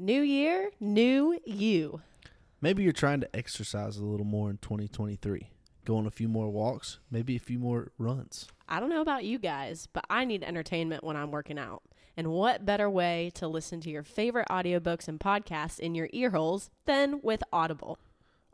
New year, new you. Maybe you're trying to exercise a little more in 2023. Go on a few more walks, maybe a few more runs. I don't know about you guys, but I need entertainment when I'm working out. And what better way to listen to your favorite audiobooks and podcasts in your ear holes than with Audible?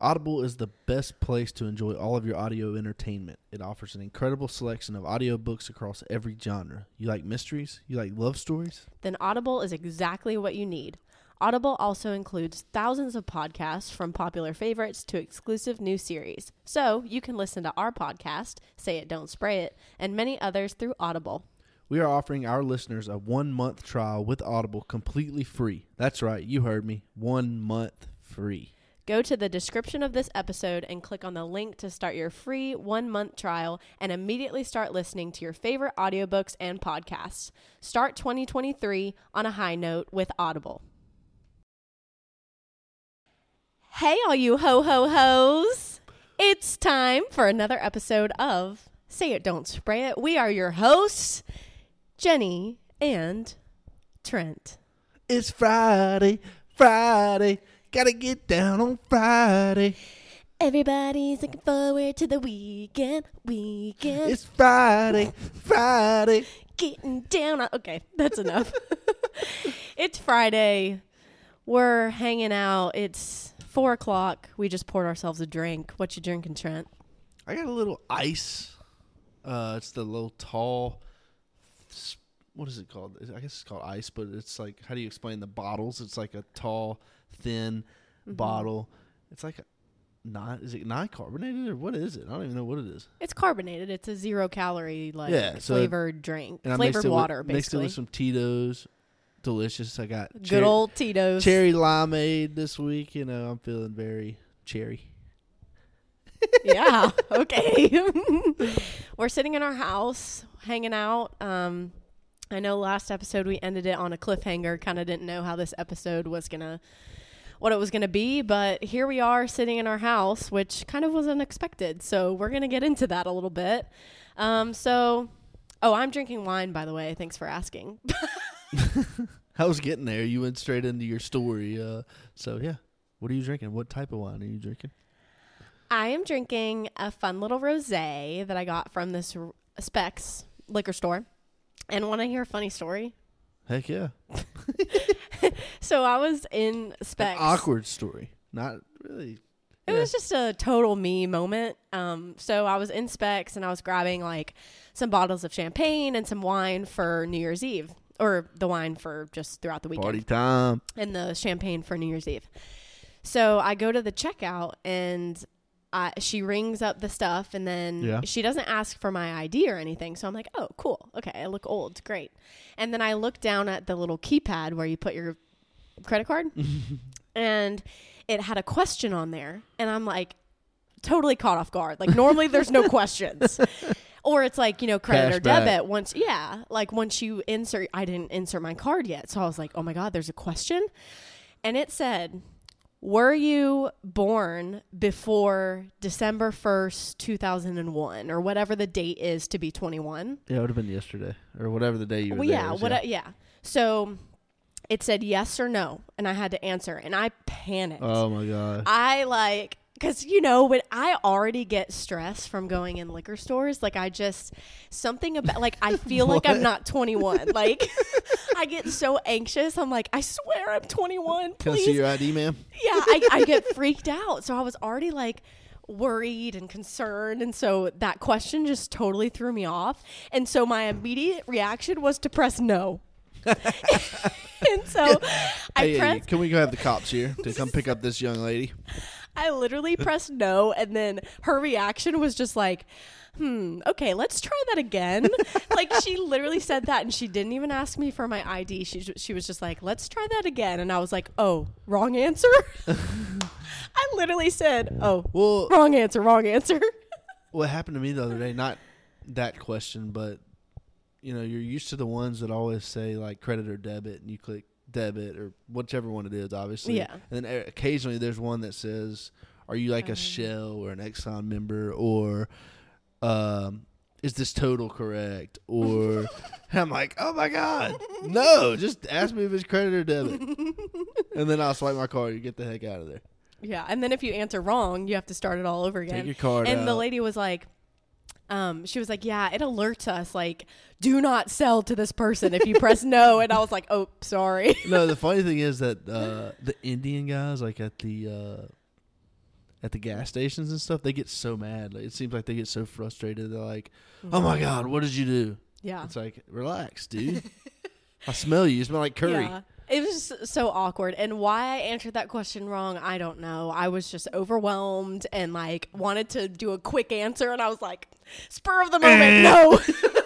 Audible is the best place to enjoy all of your audio entertainment. It offers an incredible selection of audiobooks across every genre. You like mysteries? You like love stories? Then Audible is exactly what you need. Audible also includes thousands of podcasts from popular favorites to exclusive new series. So you can listen to our podcast, Say It Don't Spray It, and many others through Audible. We are offering our listeners a one month trial with Audible completely free. That's right, you heard me. One month free. Go to the description of this episode and click on the link to start your free one month trial and immediately start listening to your favorite audiobooks and podcasts. Start 2023 on a high note with Audible. Hey, all you ho ho ho's! It's time for another episode of Say It Don't Spray It. We are your hosts, Jenny and Trent. It's Friday, Friday. Gotta get down on Friday. Everybody's looking forward to the weekend, weekend. It's Friday, Friday. getting down on. Okay, that's enough. it's Friday. We're hanging out. It's four o'clock. We just poured ourselves a drink. What you drinking, Trent? I got a little ice. Uh, it's the little tall. What is it called? I guess it's called ice, but it's like how do you explain the bottles? It's like a tall, thin Mm-hmm. bottle. It's like a non. Is it not carbonated or what is it? I don't even know what it is. It's carbonated. It's a zero calorie like Yeah, so- flavored drink, And I mixed flavored it with- water, Mixed it basically. with some Tito's. Delicious. I got Good cherry, old Tito's. cherry limeade this week. You know, I'm feeling very cherry. yeah. Okay. We're sitting in our house, hanging out. Um, I know last episode we ended it on a cliffhanger. Kind of didn't know how this episode was gonna, what it was gonna be, but here we are sitting in our house, which kind of was unexpected. So we're gonna get into that a little bit. Um, so, oh, I'm drinking wine, by the way. Thanks for asking. I was getting there. You went straight into your story. Uh, so yeah, what are you drinking? What type of wine are you drinking? I am drinking a fun little rosé that I got from this r- Spec's liquor store. And want to hear a funny story? Heck yeah, So I was in An Spec's. awkward story. Not really. It was just a total me moment. Um, so I was in Spec's and I was grabbing like some bottles of champagne and some wine for New Year's Eve, or the wine for just throughout the weekend, party time. and the champagne for New Year's Eve. So I go to the checkout and I, she rings up the stuff and then Yeah. she doesn't ask for my ID or anything. So I'm like, oh, cool. Okay. I look old. Great. And then I look down at the little keypad where you put your credit card and it had a question on there. And I'm like, totally caught off guard. Like, normally there's no questions. Or it's like, you know, credit or Cashback. debit. Once, yeah, like once you insert, I didn't insert my card yet. So I was like, oh my God, there's a question. And it said, were you born before December 1st, 2001, or whatever the date is to be 21? Yeah, it would have been yesterday or whatever the day you were Well, yeah, what? I- yeah. So it said yes or no, and I had to answer, and I panicked. Oh my god. I like because you know when I already get stressed from going in liquor stores, like I just something about like I feel like I'm not 21. Like I get so anxious. I'm like, I swear I'm 21. Can I Please see your ID, ma'am? yeah, I, I get freaked out. So I was already like worried and concerned. And so that question just totally threw me off. And so my immediate reaction was to press no. and so I Hey, hey, can we go have the cops here to come pick up this young lady? I literally pressed no. And then her reaction was just like, hmm, okay, let's try that again. like she literally said that and she didn't even ask me for my ID. She, she was just like, let's try that again. And I was like, oh, wrong answer. I literally said, oh, Well, wrong answer, wrong answer. what happened to me the other day? Not that question, but you know, you're used to the ones that always say like credit or debit, and you click debit or whichever one it is, obviously. Yeah. And then uh, occasionally there's one that says, "Are you like a Shell or an Exxon member?" or um, "Is this total correct?" Or I'm like, "Oh my god, no! Just ask me if it's credit or debit." and then I'll swipe my card. You get the heck out of there. Yeah, and then if you answer wrong, you have to start it all over again. Take your card and the lady was like, um, she was like, "Yeah, it alerts us like, do not sell to this person if you press no." And I was like, "Oh, sorry." no, the funny thing is that uh, the Indian guys, like at the uh, at the gas stations and stuff, they get so mad. Like, it seems like they get so frustrated. They're like, "Oh my god, what did you do?" Yeah. It's like, relax, dude. I smell you. You smell like curry. Yeah. It was so awkward. And why I answered that question wrong, I don't know. I was just overwhelmed and like wanted to do a quick answer. And I was like, spur of the moment, no.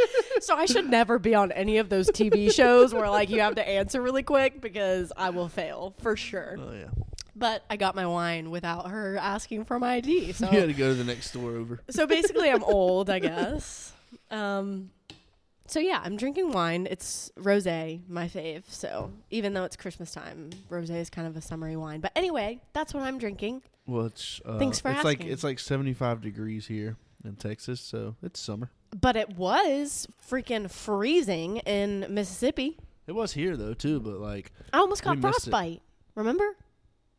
so I should never be on any of those TV shows where like you have to answer really quick because I will fail for sure. Oh yeah. But I got my wine without her asking for my ID. So You had to go to the next store over. so basically I'm old, I guess. Um so yeah, I'm drinking wine. It's rosé, my fave. So even though it's Christmas time, rosé is kind of a summery wine. But anyway, that's what I'm drinking. Well, it's uh, Thanks for it's like it's like 75 degrees here in Texas, so it's summer. But it was freaking freezing in Mississippi. It was here though too, but like I almost got We missed it. frostbite. Remember?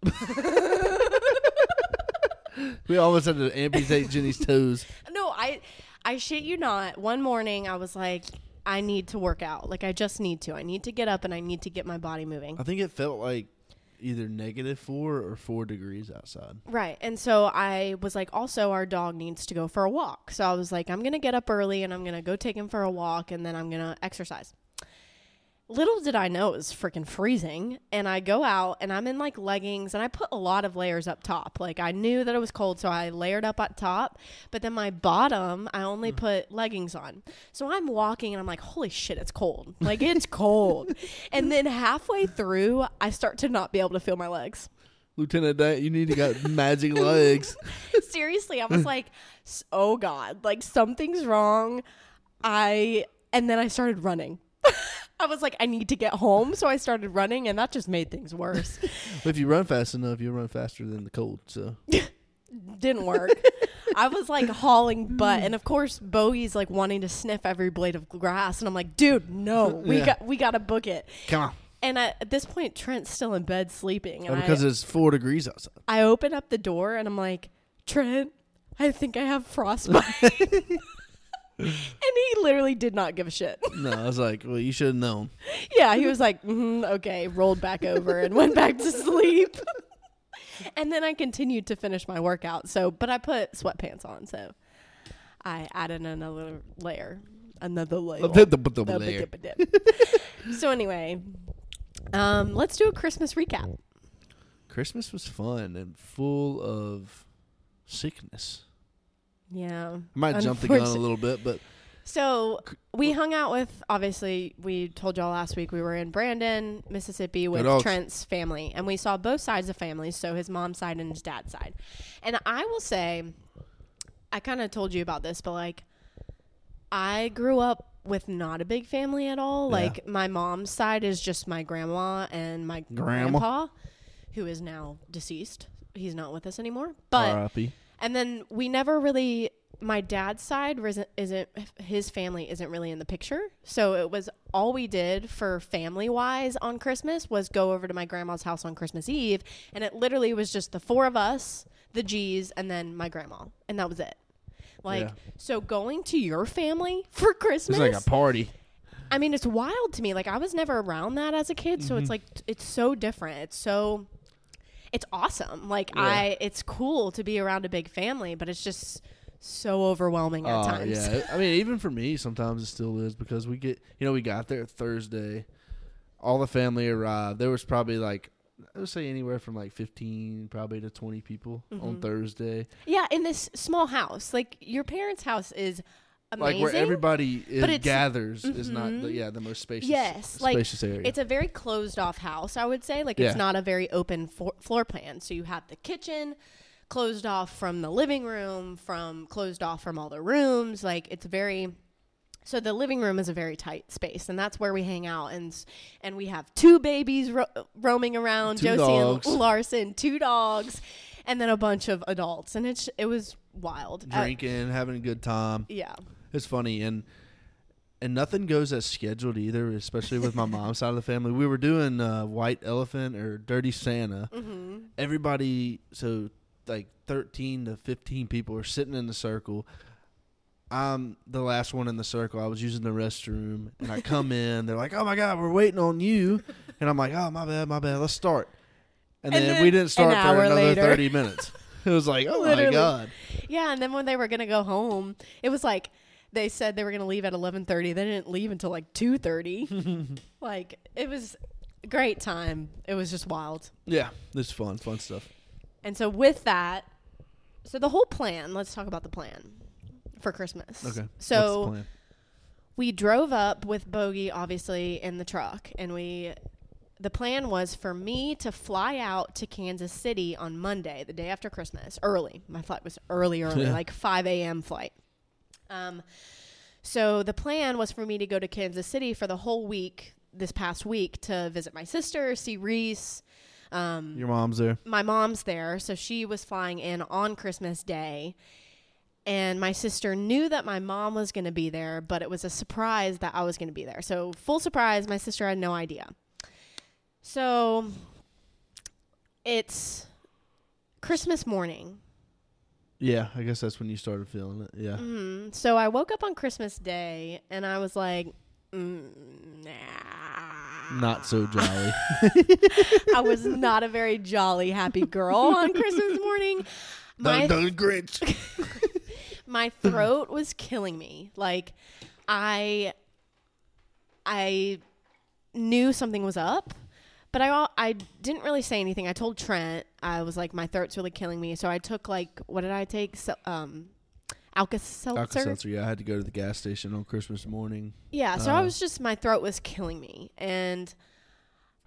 we almost had to amputate Jenny's toes. No, I I shit you not. One morning I was like, I need to work out. Like I just need to. I need to get up and I need to get my body moving. I think it felt like either negative four or four degrees outside. Right. And so I was like, also, our dog needs to go for a walk. So I was like, I'm going to get up early and I'm going to go take him for a walk and then I'm going to exercise. Little did I know it was freaking freezing. And I go out and I'm in like leggings and I put a lot of layers up top. Like I knew that it was cold, so I layered up at top. But then my bottom, I only mm. put leggings on. So I'm walking and I'm like, holy shit, it's cold. Like it's cold. and then halfway through, I start to not be able to feel my legs. Lieutenant Dan, you need to got magic legs. Seriously, I was like, oh God, like something's wrong. I, and then I started running. I was like, I need to get home. So I started running, and that just made things worse. if you run fast enough, you'll run faster than the cold. So Didn't work. I was like hauling butt. And of course, Bogey's like wanting to sniff every blade of grass. And I'm like, dude, no, we Yeah. got, we got to book it. come on, And I, at this point, Trent's still in bed sleeping. Oh, and oh, because I, it's four degrees outside. I open up the door and I'm like, Trent, I think I have frostbite. And he literally did not give a shit. No, I was like, well, you should have known. yeah, he was like, mm okay, rolled back over and went back to sleep. and then I continued to finish my workout. So, but I put sweatpants on. So I added another layer. Another layer. so anyway, um, let's do a Christmas recap. Christmas was fun and full of sickness. Yeah. I might jump the gun a little bit, but So we hung out with obviously we told y'all last week we were in Brandon, Mississippi with. Trent's family and we saw both sides of families, so his mom's side and his dad's side. And I will say I kind of told you about this, but like I grew up with not a big family at all. Yeah. Like my mom's side is just my grandma and my Grandma. grandpa who is now deceased. He's not with us anymore. But R.I.P. and then we never really. My dad's side isn't, isn't his family isn't really in the picture. So it was all we did for family wise on Christmas was go over to my grandma's house on Christmas Eve, and it literally was just the four of us, the G's, and then my grandma, and that was it. Like Yeah. so, going to your family for Christmas, It's like a party. I mean, it's wild to me. Like I was never around that as a kid, so Mm-hmm. it's like it's so different. It's so it's awesome. Like Yeah. I it's cool to be around a big family, but it's just so overwhelming at Oh, times. yeah. I mean, even for me, sometimes it still is because we get, you know, we got there Thursday. All the family arrived. There was probably like, I would say anywhere from like 15 probably to 20 people Mm-hmm. on Thursday. Yeah, in this small house. Like your parents' house is amazing. Like where everybody is, gathers is not, the, Mhm. yeah, the most spacious, Yes, like, spacious area. It's a very closed off house, I would say. Like Yeah. it's not a very open fo- floor plan. So you have the kitchen closed off from the living room, from closed off from all the rooms. Like it's very so the living room is a very tight space, and that's where we hang out. And and we have two babies ro- roaming around, Two Josie dogs. and Larson, two dogs, and then a bunch of adults. And it's it was wild. Uh, drinking, having a good time. yeah. It's funny and and nothing goes as scheduled either, especially with my mom's side of the family. We were doing uh, White Elephant or Dirty Santa. Mm-hmm. Everybody, so like 13 to 15 people are sitting in the circle. I'm the last one in the circle. I was using the restroom, and I come in. They're like, "Oh my god, we're waiting on you," and I'm like, "Oh my bad, my bad. Let's start." And, And then, then we didn't start an for another later. 30 minutes. It was like, "Oh Literally. my god." Yeah, and then when they were gonna go home, it was like they said they were gonna leave at eleven thirty. They didn't leave until like two thirty. like it was a great time. It was just wild. Yeah, this is fun, fun stuff. And so with that, so the whole plan. Let's talk about the plan for Christmas. Okay. So What's the plan? we drove up with Bogey, obviously, in the truck, and we. The plan was for me to fly out to Kansas City on Monday, the day after Christmas, early. My flight was early, early, Yeah. like 5 a.m. flight. Um, so the plan was for me to go to Kansas City for the whole week, this past week, to visit my sister, see Reese. Um, Your mom's there. my mom's there, so she was flying in on Christmas Day. And my sister knew that my mom was going to be there, but it was a surprise that I was going to be there. So, full surprise, my sister had no idea. So, it's Christmas morning. Yeah, I guess that's when you started feeling it. Yeah. hmm So, I woke up on Christmas Day and I was like, mm, nah. Not so jolly. I was not a very jolly, happy girl on Christmas morning. My Grinch. my throat was killing me. Like I I knew something was up, but I I didn't really say anything. I told Trent I was like my throat's really killing me, so I took like what did I take? So, um Alka-Seltzer. Alka-Seltzer. Yeah, I had to go to the gas station on Christmas morning. Yeah, so I Uh, was just my throat was killing me and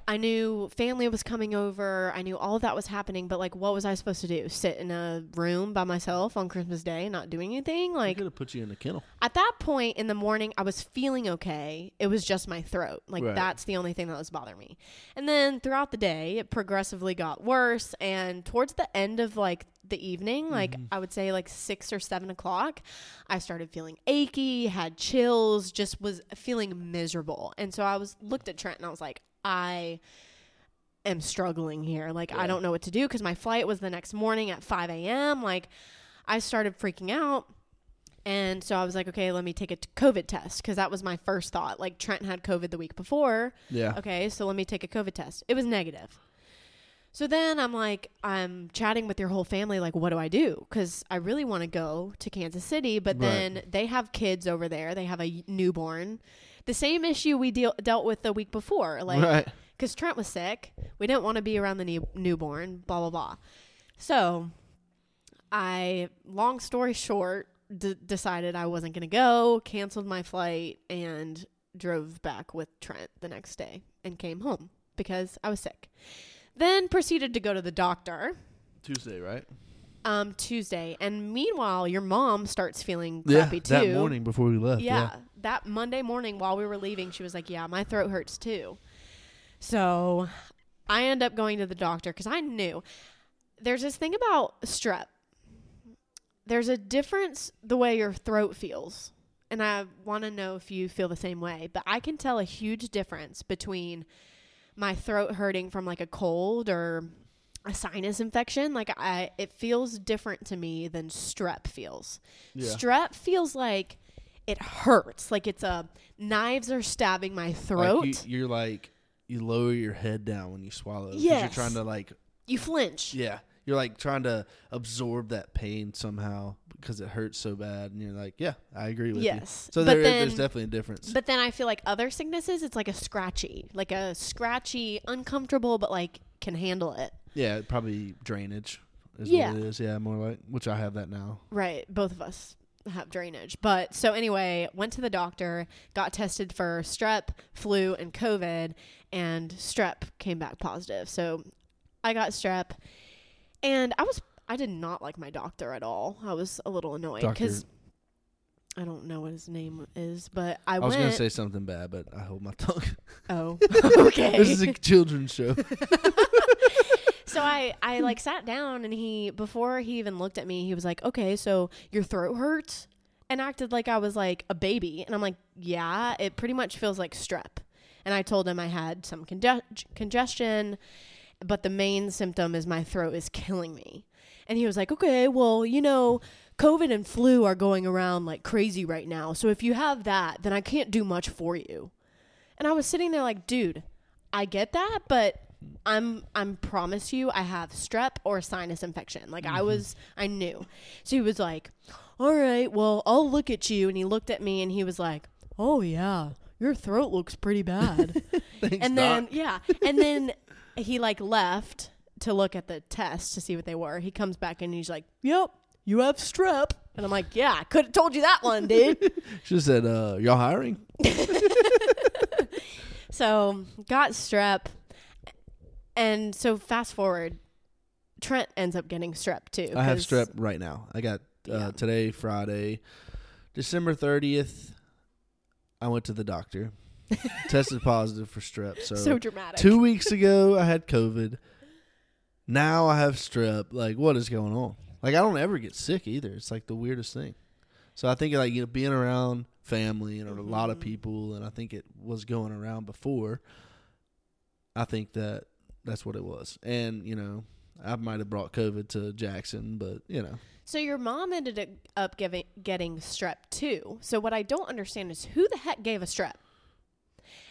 I knew family was coming over. I knew all of that was happening, but like what was I supposed to do? Sit in a room by myself on Christmas Day not doing anything? I Like could have put you in the kennel. at that point in the morning I was feeling okay. It was just my throat. Like Right. that's the only thing that was bothering me. And then throughout the day it progressively got worse and towards the end of like the evening, like Mm-hmm. I would say like six or seven o'clock, I started feeling achy, had chills, just was feeling miserable. And so I was looked at Trent and I was like, I am struggling here. Like I don't know what to do because my flight was the next morning at 5 a.m. Like I started freaking out. And so I was like, okay, let me take a t- COVID test because that was my first thought. Like Trent had COVID the week before. Yeah. Okay, so let me take a COVID test. It was negative. So then I'm like, I'm chatting with your whole family, like, what do I do? Because I really want to go to Kansas City, but Right. then they have kids over there. They have a newborn. The same issue we deal- dealt with the week before. Like, right. because Trent was sick. We didn't want to be around the new- newborn, blah, blah, blah. So I, long story short, d- decided I wasn't going to go, canceled my flight, and drove back with Trent the next day and came home because I was sick. Then proceeded to go to the doctor Tuesday, right? um, Tuesday. And meanwhile, your mom starts feeling Yeah. crappy too. That morning before we left. Yeah, Yeah. That Monday morning while we were leaving, she was like, "Yeah, my throat hurts too." So I end up going to the doctor because I knew there's this thing about strep. There's a difference the way your throat feels, and I want to know if you feel the same way. But I can tell a huge difference between my throat hurting from like a cold or a sinus infection. Like I, it feels different to me than strep feels. Yeah. Strep feels like it hurts. Like it's a knives are stabbing my throat. Like you, you're like you lower your head down when you swallow. Yes. You're trying to like you flinch. yeah. You're like trying to absorb that pain somehow because it hurts so bad, and you're like, yeah, I agree with you. Yes. So there, then- there's definitely a difference. But then I feel like other sicknesses, it's like a scratchy, like a scratchy, uncomfortable, but like can handle it. yeah, probably drainage is Yeah. what it is. Yeah, more like which I have that now. Right. Both of us have drainage. But so anyway, went to the doctor, got tested for strep, flu, and COVID, and strep came back positive. So I got strep, and I was I did not like my doctor at all. I was a little annoyed because I don't know what his name is, but I, I was gonna say something bad, but I hold my tongue. oh, okay. this is a children's show. so I I like sat down and he before he even looked at me, he was like, "Okay, so your throat hurts." and acted like I was like a baby. And I'm like, yeah, it pretty much feels like strep. And I told him I had some conge- congestion, but the main symptom is my throat is killing me. And he was like, okay, well, you know, COVID and flu are going around like crazy right now. So if you have that, then I can't do much for you. And I was sitting there like, dude, I get that, but I'm I'm promise you I have strep or sinus infection. Like I was I knew. So he was like, "All right, well, I'll look at you." And he looked at me and he was like, "Oh yeah, your throat looks pretty bad." Thanks, and Doc. then yeah, and then he like left to look at the test to see what they were. He comes back and he's like, "Yep, you have strep." And I'm like, "Yeah, I could have told you that one, dude." She said, uh, "Y'all hiring?" So got strep, and so fast forward, Trent ends up getting strep too. I have strep right now. I got uh, Yeah. today, Friday, December thirtieth. I went to the doctor, tested positive for strep. So, So dramatic. two weeks ago, I had COVID. Now I have strep. Like, what is going on? Like, I don't ever get sick either. It's like the weirdest thing. So I think like you know being around family and a lot of Mhm. people, and I think it was going around before. I think that that's what it was, and you know I might have brought COVID to Jackson, but you know So your mom ended up giving getting strep too. So what I don't understand is who the heck gave a strep?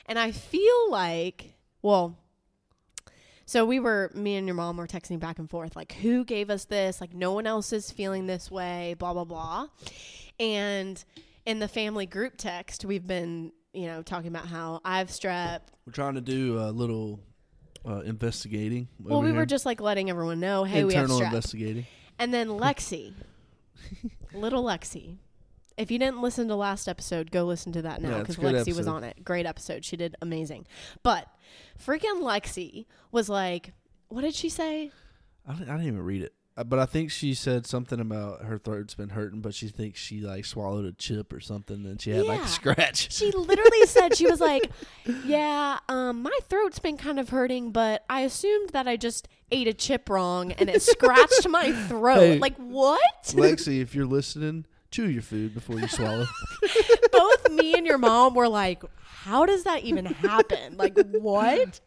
And I feel like, well, so we were me and your mom were texting back and forth like who gave us this? Like no one else is feeling this way, blah blah blah. And in the family group text, we've been, you know, talking about how I have strep. we're trying to do a little uh, investigating. Well, we here. were just like letting everyone know, hey, we have internal strep. investigating. And then Lexi, little Lexi. If you didn't listen to last episode, go listen to that now because good Lexi was on it. Great episode. She did amazing. But freaking Lexi was like, what did she say? I didn't, I didn't even read it, but I think she said something about her throat's been hurting, but she thinks she like swallowed a chip or something, and she had like a scratch. She literally said she was like, "Yeah, um, my throat's been kind of hurting, but I assumed that I just ate a chip wrong and it scratched my throat." Hey. Like what? Lexi, if you're listening, chew your food before you swallow. Both me and your mom were like, "How does that even happen? Like what?"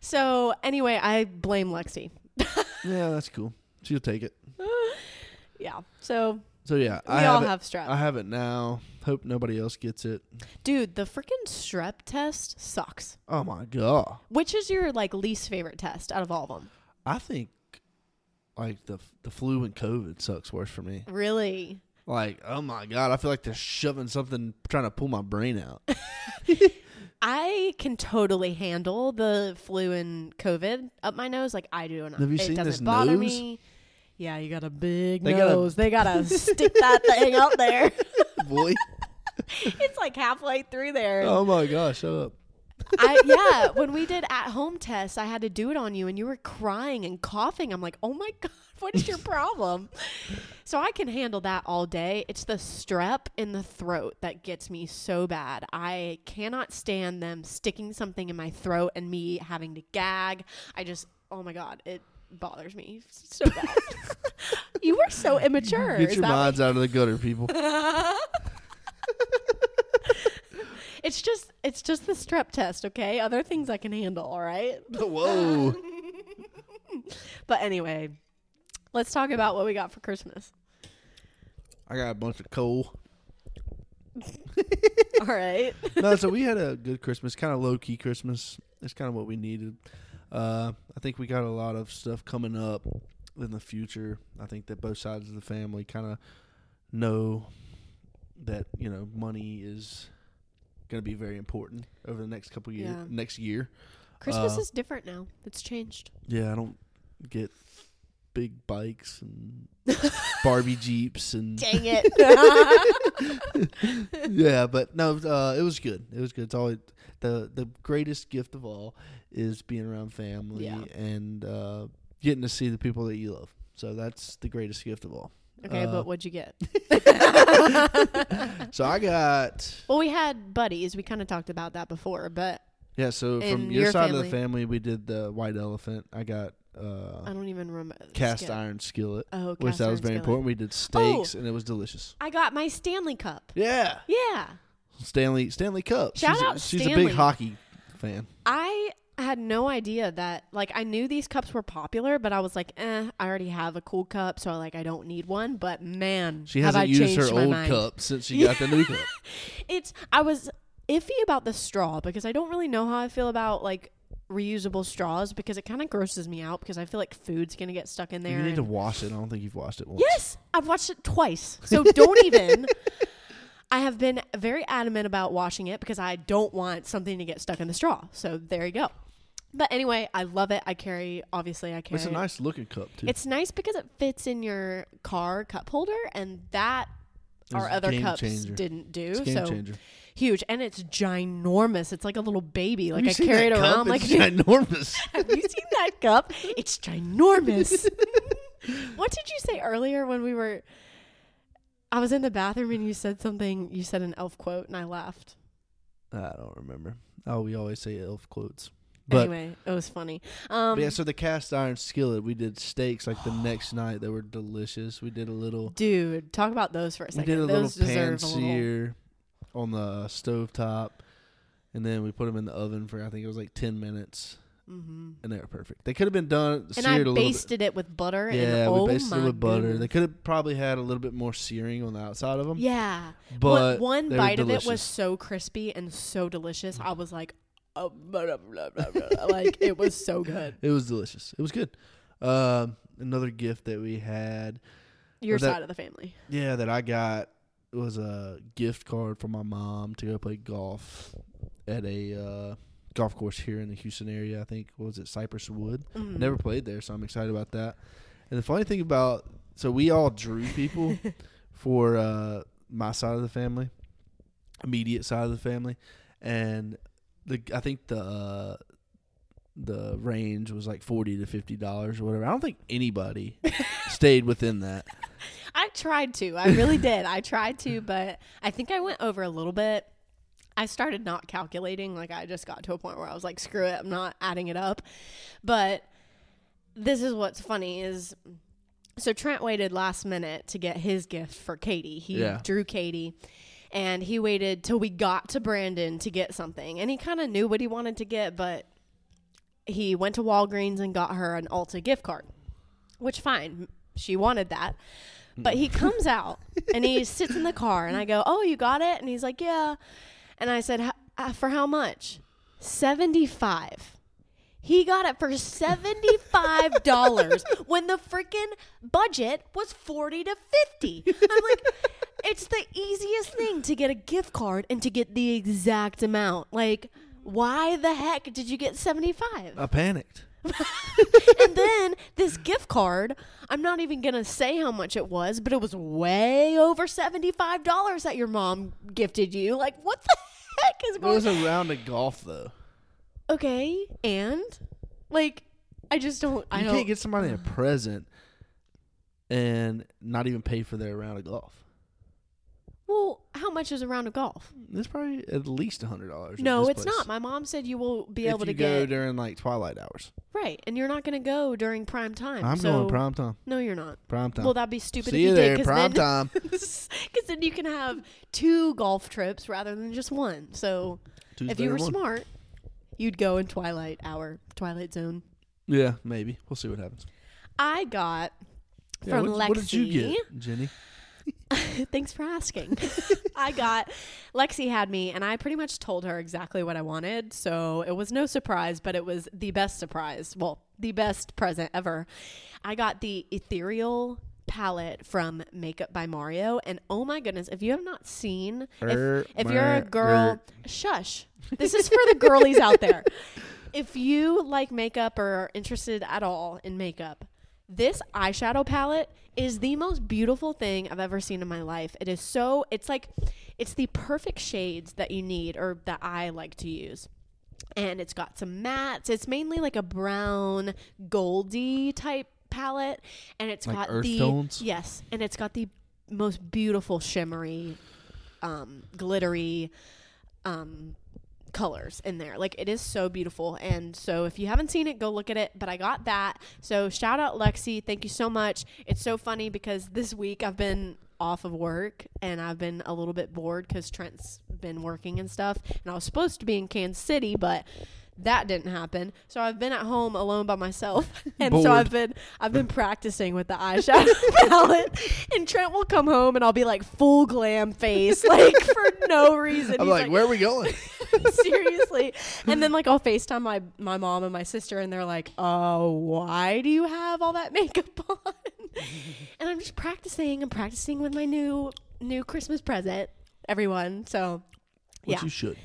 So anyway, I blame Lexi. yeah, that's cool. She'll take it. Yeah. So So yeah, we I all have, have strep. I have it now. Hope nobody else gets it. Dude, the freaking strep test sucks. Oh my god. Which is your like least favorite test out of all of them? I think like the the flu and COVID sucks worse for me. Really? Like, oh my god, I feel like they're shoving something trying to pull my brain out. I can totally handle the flu and COVID up my nose like I do. And Have you it seen doesn't this bother nose? me. Yeah, you got a big They gotta- nose. they gotta stick that thing up there. Boy. it's like halfway through there. Oh my gosh, shut up. I, yeah, when we did at home tests, I had to do it on you, and you were crying and coughing. I'm like, oh my god, what is your problem? so I can handle that all day. It's the strep in the throat that gets me so bad. I cannot stand them sticking something in my throat and me having to gag. I just, oh my god, it bothers me so bad. you were so immature. Get your minds out of the gutter, people. It's just, it's just the strep test, okay? Other things I can handle. All right. Whoa. But anyway, let's talk about what we got for Christmas. I got a bunch of coal. All right. no, so we had a good Christmas, kind of low key Christmas. That's kind of what we needed. Uh, I think we got a lot of stuff coming up in the future. I think that both sides of the family kind of know that you know money is going to be very important over the next couple years. Yeah. Next year, Christmas Uh, is different now. It's changed. yeah, I don't get big bikes and Barbie jeeps and Dang it. yeah, but no, uh, it was good. It was good. It's always the the greatest gift of all is being around family Yeah. and uh, getting to see the people that you love. So that's the greatest gift of all. okay, Uh, but what'd you get? So I got Well, we had buddies. We kind of talked about that before, but Yeah, so from your, your side of the family- family, we did the white elephant. I got I uh, don't even remember. cast skip. iron skillet, Oh, which that was very skillet. Oh. important. We did steaks, and it was delicious. I got my Stanley Cup. Yeah, Yeah. Stanley Stanley Cup. Shout she's a, out she's a big hockey fan. I had no idea that like I knew these cups were popular, but I was like, eh, I already have a cool cup, so like I don't need one. But man, She hasn't I used her old mind. cup since she got the new cup. It's I was iffy about the straw because I don't really know how I feel about like reusable straws because it kind of grosses me out because I feel like food's gonna get stuck in there. You need to wash it. I don't think you've washed it once. Yes, I've watched it twice. So don't even. I have been very adamant about washing it because I don't want something to get stuck in the straw. So there you go. But anyway, I love it. I carry obviously I carry It's a nice looking cup too. It's nice because it fits in your car cup holder and that It's our other cups changer. didn't do. So changer. Huge and it's ginormous. It's like a little baby. Like I carry it around like it's ginormous. Have you seen that cup? It's ginormous. what did you say earlier when we were? I was in the bathroom and you said something. You said an elf quote and I laughed. I don't remember. Oh, we always say elf quotes. But, anyway, it was funny. Um, yeah, so the cast iron skillet, we did steaks like the next night. They were delicious. We did a little. dude, talk about those for a We second. did a little those pan little. sear on the stove top, and then we put them in the oven for I think it was like ten minutes, hmm and they were perfect. They could have been done And seared I a little bit. basted it with butter. Yeah, and, we oh basted it with butter. goodness. They could have probably had a little bit more searing on the outside of them. Yeah, but one, one they were bite of it was so crispy and so delicious. I was like, oh, blah, blah, blah, blah. like it was so good. It was delicious. It was good. Um, another gift that we had, Your that- side of the family. yeah, that I got was a gift card from my mom to go play golf at a uh, golf course here in the Houston area. I think what was it Cypress Wood. Mhm. Never played there, so I'm excited about that. And the funny thing about so we all drew people for uh, my side of the family, immediate side of the family, and the I think the uh, the range was like forty to fifty dollars or whatever. I don't think anybody stayed within that. I tried to. I really did. I tried to, but I think I went over a little bit. I started not calculating. Like I just got to a point where I was like, screw it, I'm not adding it up. But this is what's funny is so Trent waited last minute to get his gift for Katie. He Yeah. drew Katie. And he waited till we got to Brandon to get something. And he kind of knew what he wanted to get, but he went to Walgreens and got her an Ulta gift card. Which fine. She wanted that. But he comes out and he sits in the car and I go, "Oh, you got it?" And he's like, "Yeah." And I said, "H- uh, "For how much?" 75. He got it for $75 when the freaking budget was 40 to 50. I'm like, it's the easiest thing to get a gift card and to get the exact amount. Like, why the heck did you get 75? I panicked. and then this gift card, I'm not even going to say how much it was, but it was way over $75 that your mom gifted you. Like, what the heck is It going was a round of golf though. Okay, and like I just don't I You don't can't get somebody a present and not even pay for their round of golf. Well, how much is a round of golf? It's probably at least a hundred dollars. No, it's not. My mom said you will be if able to go get during like twilight hours. right, and you're not going to go during prime time. I'm so, going prime time. No, you're not. Prime time. Well, that'd be stupid See if you you there, did prime then, time. Because then you can have two golf trips rather than just one. So Tuesday if you were one. smart, you'd go in twilight hour, twilight zone. Yeah, maybe. We'll see what happens. I got Yeah, from what, Lexi. what did you get, Jenny? Thanks for asking. I got Lexi had me, and I pretty much told her exactly what I wanted. So it was no surprise, but it was the best surprise. Well, the best present ever. I got the ethereal palette from Makeup by Mario, and oh my goodness, if you have not seen, Er, if, if you're a girl, er. shush. This is for the girlies out there. If you like makeup or are interested at all in makeup, this eyeshadow palette is the most beautiful thing I've ever seen in my life. It is so, it's like, it's the perfect shades that you need or that I like to use. And it's got some mattes. It's mainly like a brown, goldy type palette. And it's Like got earth the, tones? yes. And it's got the most beautiful shimmery, um, glittery, um, colors in there. Like it is so beautiful. And so if you haven't seen it, go look at it. But I got that. So shout out Lexi. Thank you so much. It's so funny because this week I've been off of work and I've been a little bit bored because Trent's been working and stuff. And I was supposed to be in Kansas City, but that didn't happen. So I've been at home alone by myself, and so I've been I've been practicing with the eyeshadow palette. And Trent will come home and I'll be like full glam face, like for no reason. I'm He's like, where are we going? seriously. And then like I'll FaceTime my my mom and my sister, and they're like, "Oh, why do you have all that makeup on?" and I'm just practicing. I'm practicing with my new new Christmas present, everyone. So Which Yeah. you should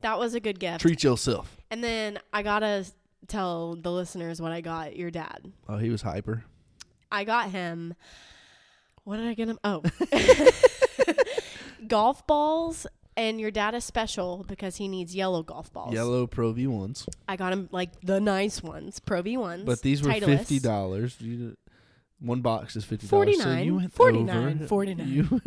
that was a good gift. treat yourself. And then I gotta tell the listeners what I got your dad. Oh, he was hyper. I got him. What did I get him? Oh, golf balls. And your dad is special because he needs yellow golf balls. Yellow Pro V ones, I got him like the nice ones, Pro V ones. but these were Titleist. fifty dollars. One box is fifty dollars. So 49, you went 49, over. 49.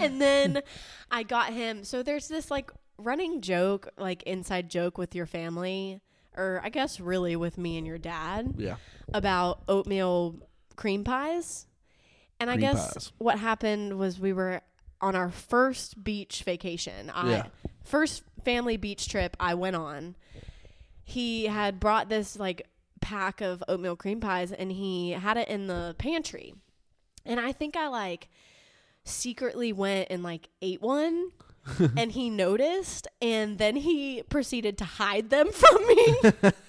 And then I got him. So there's this like running joke, like inside joke with your family, or I guess really with me and your dad yeah. about oatmeal cream pies. And I guess pies. what happened was we were on our first beach vacation. I Yeah. first family beach trip I went on. He had brought this like pack of oatmeal cream pies and he had it in the pantry. And I think I like secretly went and like ate one and he noticed and then he proceeded to hide them from me.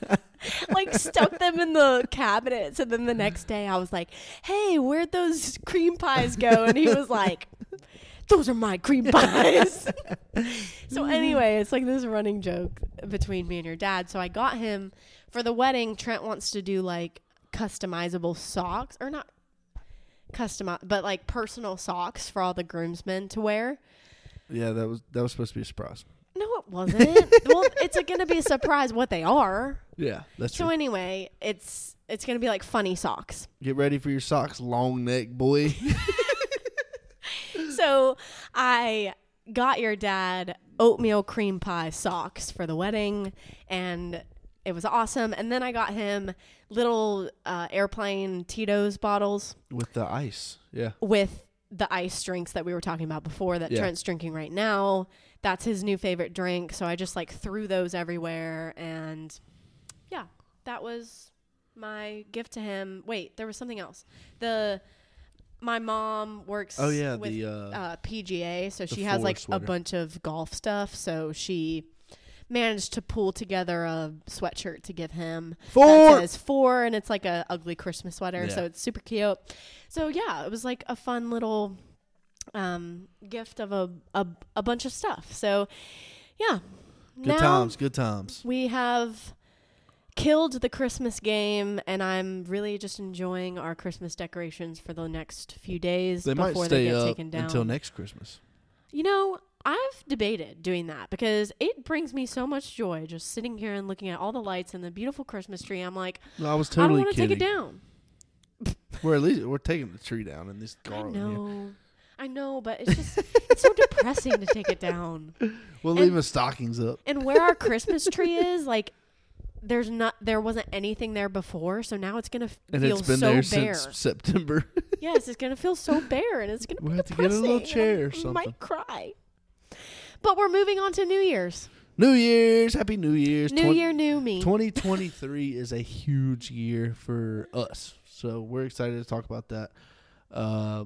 like stuck them in the cabinets and then the next day I was like, "Hey, where'd those cream pies go?" And he was like, "Those are my cream pies." so anyway, it's like this running joke between me and your dad. So I got him for the wedding. Trent wants to do like customizable socks or not customize, but like personal socks for all the groomsmen to wear. Yeah, that was that was supposed to be a surprise. No, it wasn't. well, it's going to be a surprise what they are. Yeah, that's So true. anyway, it's it's gonna be like funny socks. Get ready for your socks, long neck boy. so I got your dad oatmeal cream pie socks for the wedding, and it was awesome. And then I got him little uh, airplane Tito's bottles with the ice. Yeah. with the ice drinks that we were talking about before that Yeah. Trent's drinking right now. That's his new favorite drink. So I just like threw those everywhere and yeah, that was my gift to him. Wait, there was something else. The my mom works Oh yeah, with the uh, uh, PGA, so she has like sweater. a bunch of golf stuff. So she managed to pull together a sweatshirt to give him that four. says four, and it's like a ugly Christmas sweater, so it's super cute. So yeah, it was like a fun little um, gift of a, a a bunch of stuff. So yeah, Good now times. Good times. we have killed the Christmas game, and I'm really just enjoying our Christmas decorations for the next few days They before they get up taken down. until next Christmas. You know, I've debated doing that because it brings me so much joy just sitting here and looking at all the lights and the beautiful Christmas tree. I'm like, No, I was I don't totally want to take it down. We're at least we're taking the tree down in this I garland. here. know. I know, but it's just it's so depressing to take it down. We'll And- leave the stockings up. And where our Christmas tree is, like there's not there wasn't anything there before, so now it's gonna f- And feel it's been so there bare. since September. yes, it's gonna feel so bare, and it's gonna We'll be have to get a little chair or I something. Might cry. But we're moving on to New Year's. New Year's, Happy New Year's. New Twen- Year, new me. 2023 is a huge year for us, so we're excited to talk about that. Uh,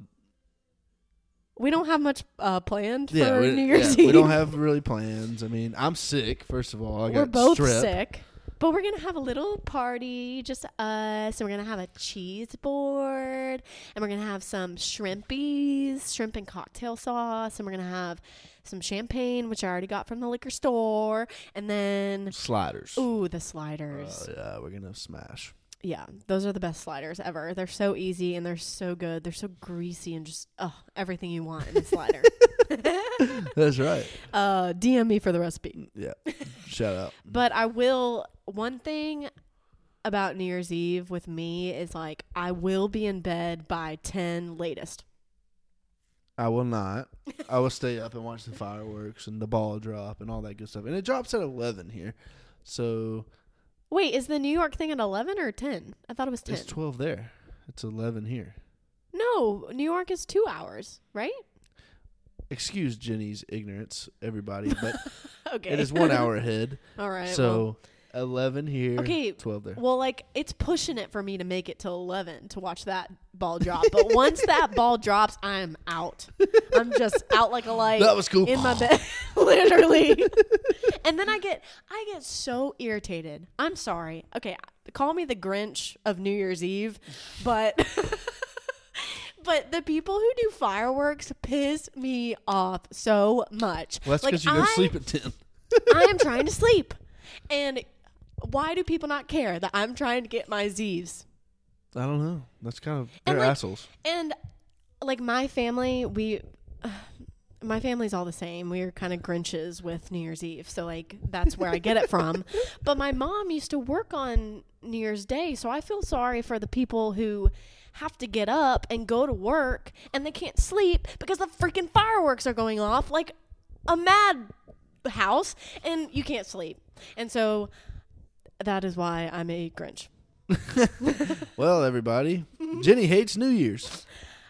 we don't have much uh, planned yeah, for we, New Year's yeah, Eve. we don't have really plans. I mean, I'm sick. First of all, I got we're both strep. sick. But we're gonna have a little party, just us, and we're gonna have a cheese board, and we're gonna have some shrimpies, shrimp and cocktail sauce, and we're gonna have some champagne, which I already got from the liquor store, and then Sliders. ooh, the sliders. Uh, yeah, we're gonna smash. Yeah, those are the best sliders ever. They're so easy and they're so good. They're so greasy and just oh, everything you want in a slider. That's right. uh, DM me for the recipe. Yeah. Shout out. But I will. One thing about New Year's Eve with me is like I will be in bed by ten latest. I will not. I will stay up and watch the fireworks and the ball drop and all that good stuff. And it drops at eleven here, so Wait, is the New York thing at 11 or 10? I thought it was 10. it's twelve there. It's eleven here. no, New York is two hours, right? Excuse Jenny's ignorance, everybody, but Okay. it is one hour ahead. All right. well- so eleven here, Okay, twelve there. Well, like it's pushing it for me to make it to eleven to watch that ball drop. But once that ball drops, I'm out. I'm just out like a light That was cool. in my bed, literally. and then I get, I get so irritated. I'm sorry. Okay, call me the Grinch of New Year's Eve, but. But the people who do fireworks piss me off so much. Well, that's Like, because you go to I- sleep at ten. I am trying to sleep. And why do people not care that I'm trying to get my Z's? I don't know. That's kind of And, they're like, assholes. And like my family, we my family's all the same. We're kind of Grinches with New Year's Eve. So like that's where I get it from. But my mom used to work on New Year's Day, so I feel sorry for the people who have to get up and go to work and they can't sleep because the freaking fireworks are going off like a mad house and you can't sleep. And so that is why I'm a Grinch. Well, everybody, Jenny hates New Year's.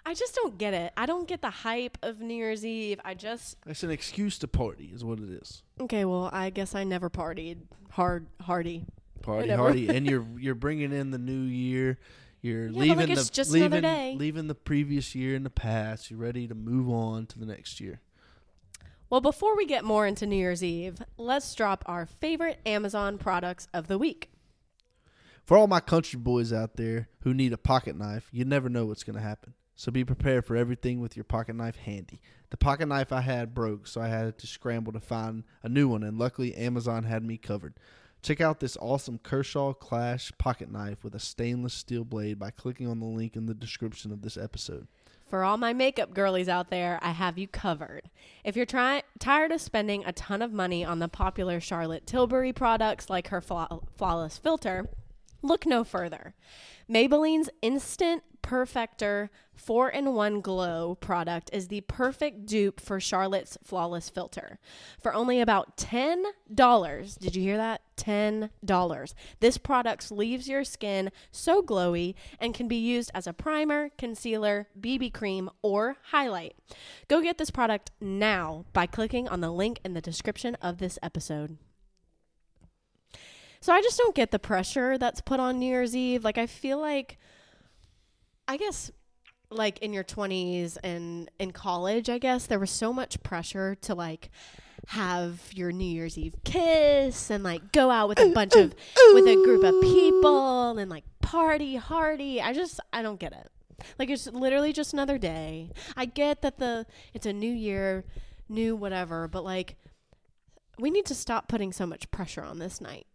I just don't get it. I don't get the hype of New Year's Eve. I just It's an excuse to party, is what it is. okay. Well, I guess I never partied hard, hardy. Party, Whatever. hardy, and you're you're bringing in the new year. You're but, like, leaving it's the just leaving another day. leaving the previous year in the past. You're ready to move on to the next year. Well, before we get more into New Year's Eve, let's drop our favorite Amazon products of the week. For all my country boys out there who need a pocket knife, you never know what's going to happen. So be prepared for everything with your pocket knife handy. The pocket knife I had broke, so I had to scramble to find a new one, and luckily Amazon had me covered. Check out this awesome Kershaw Clash pocket knife with a stainless steel blade by clicking on the link in the description of this episode. For all my makeup girlies out there, I have you covered. If you're try- tired of spending a ton of money on the popular Charlotte Tilbury products like her Flaw- Flawless Filter, look no further. Maybelline's Instant Perfector 4 in 1 Glow product is the perfect dupe for Charlotte's Flawless Filter. For only about $10, did you hear that? $10. This product leaves your skin so glowy and can be used as a primer, concealer, BB cream, or highlight. Go get this product now by clicking on the link in the description of this episode. So I just don't get the pressure that's put on New Year's Eve. Like I feel like I guess like in your 20s and in college, I guess there was so much pressure to like have your New Year's Eve kiss and like go out with a bunch of with a group of people and like party hardy. I just I don't get it. Like it's literally just another day. I get that the it's a new year, new whatever, but like we need to stop putting so much pressure on this night.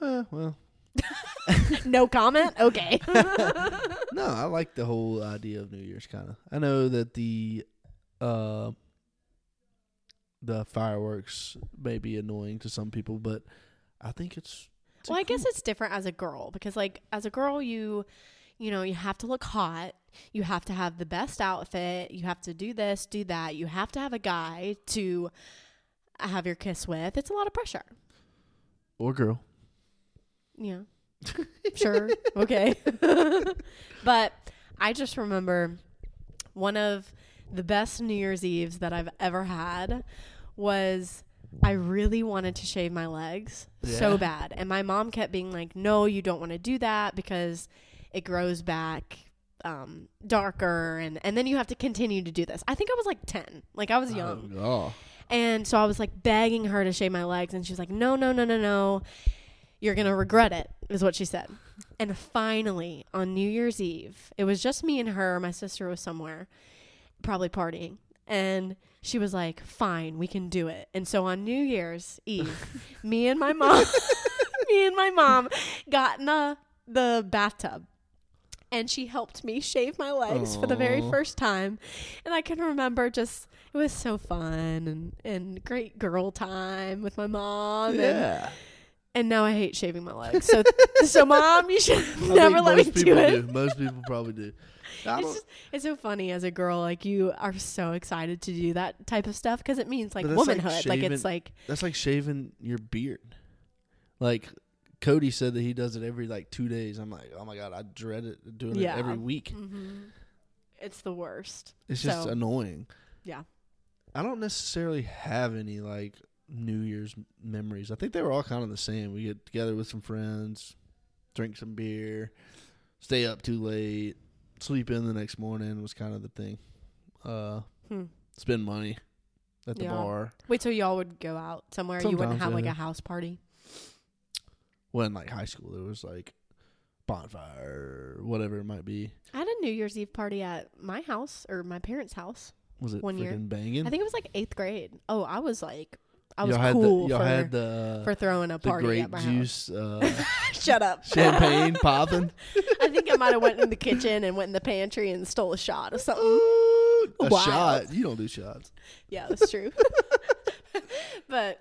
Uh, well, no comment? Okay. no, I like the whole idea of New Year's kind of. I know that the uh the fireworks may be annoying to some people, but I think it's, it's well, I guess it's different as a girl because like as a girl you you know, you have to look hot. You have to have the best outfit. You have to do this, do that. You have to have a guy to have your kiss with. It's a lot of pressure. or girl. Yeah. sure. Okay. but I just remember one of the best New Year's Eves that I've ever had was I really wanted to shave my legs Yeah. so bad. And my mom kept being like, no, you don't want to do that because it grows back um, darker. And, and then you have to continue to do this. I think I was like 10. Like I was young. Oh, And so I was like begging her to shave my legs, and she was like, "No, no, no, no, no, you're gonna regret it," is what she said. And finally, on New Year's Eve, it was just me and her. My sister was somewhere, probably partying, and she was like, "Fine, we can do it." And so on New Year's Eve, me and my mom, me and my mom, got in the the bathtub. And she helped me shave my legs for the very first time. And I can remember just it was so fun and, and great girl time with my mom. Yeah. and now I hate shaving my legs. So, so mom, you should I never let me most do people it. do. Most people probably do. It's just, it's so funny as a girl, like you are so excited to do that type of stuff because it means like that's like womanhood. Like, it's like that's like shaving your beard. Like Cody said that he does it every like two days. I'm like, oh my god, I dread it doing Yeah. it every week. mhm. it's the worst. It's just So- annoying. Yeah. I don't necessarily have any like New Year's memories. I think they were all kind of the same. We get together with some friends, drink some beer, stay up too late, sleep in the next morning was kind of the thing. Uh, Hmm. spend money at the Yeah. bar. Wait, so y'all would go out somewhere? you wouldn't Sometimes, have like a house party? Well, in like high school, there was like bonfire or whatever it might be. I had a New Year's Eve party at my house or my parents' house. Was it One year. banging? I think it was like eighth grade. Oh, I was like, I was y'all had cool the, y'all for, had the for throwing a the party grape at my juice uh, house. Shut up. champagne popping. I think I might have went in the kitchen and went in the pantry and stole a shot or something. Ooh, a Wild. shot. You don't do shots. Yeah, that's true. but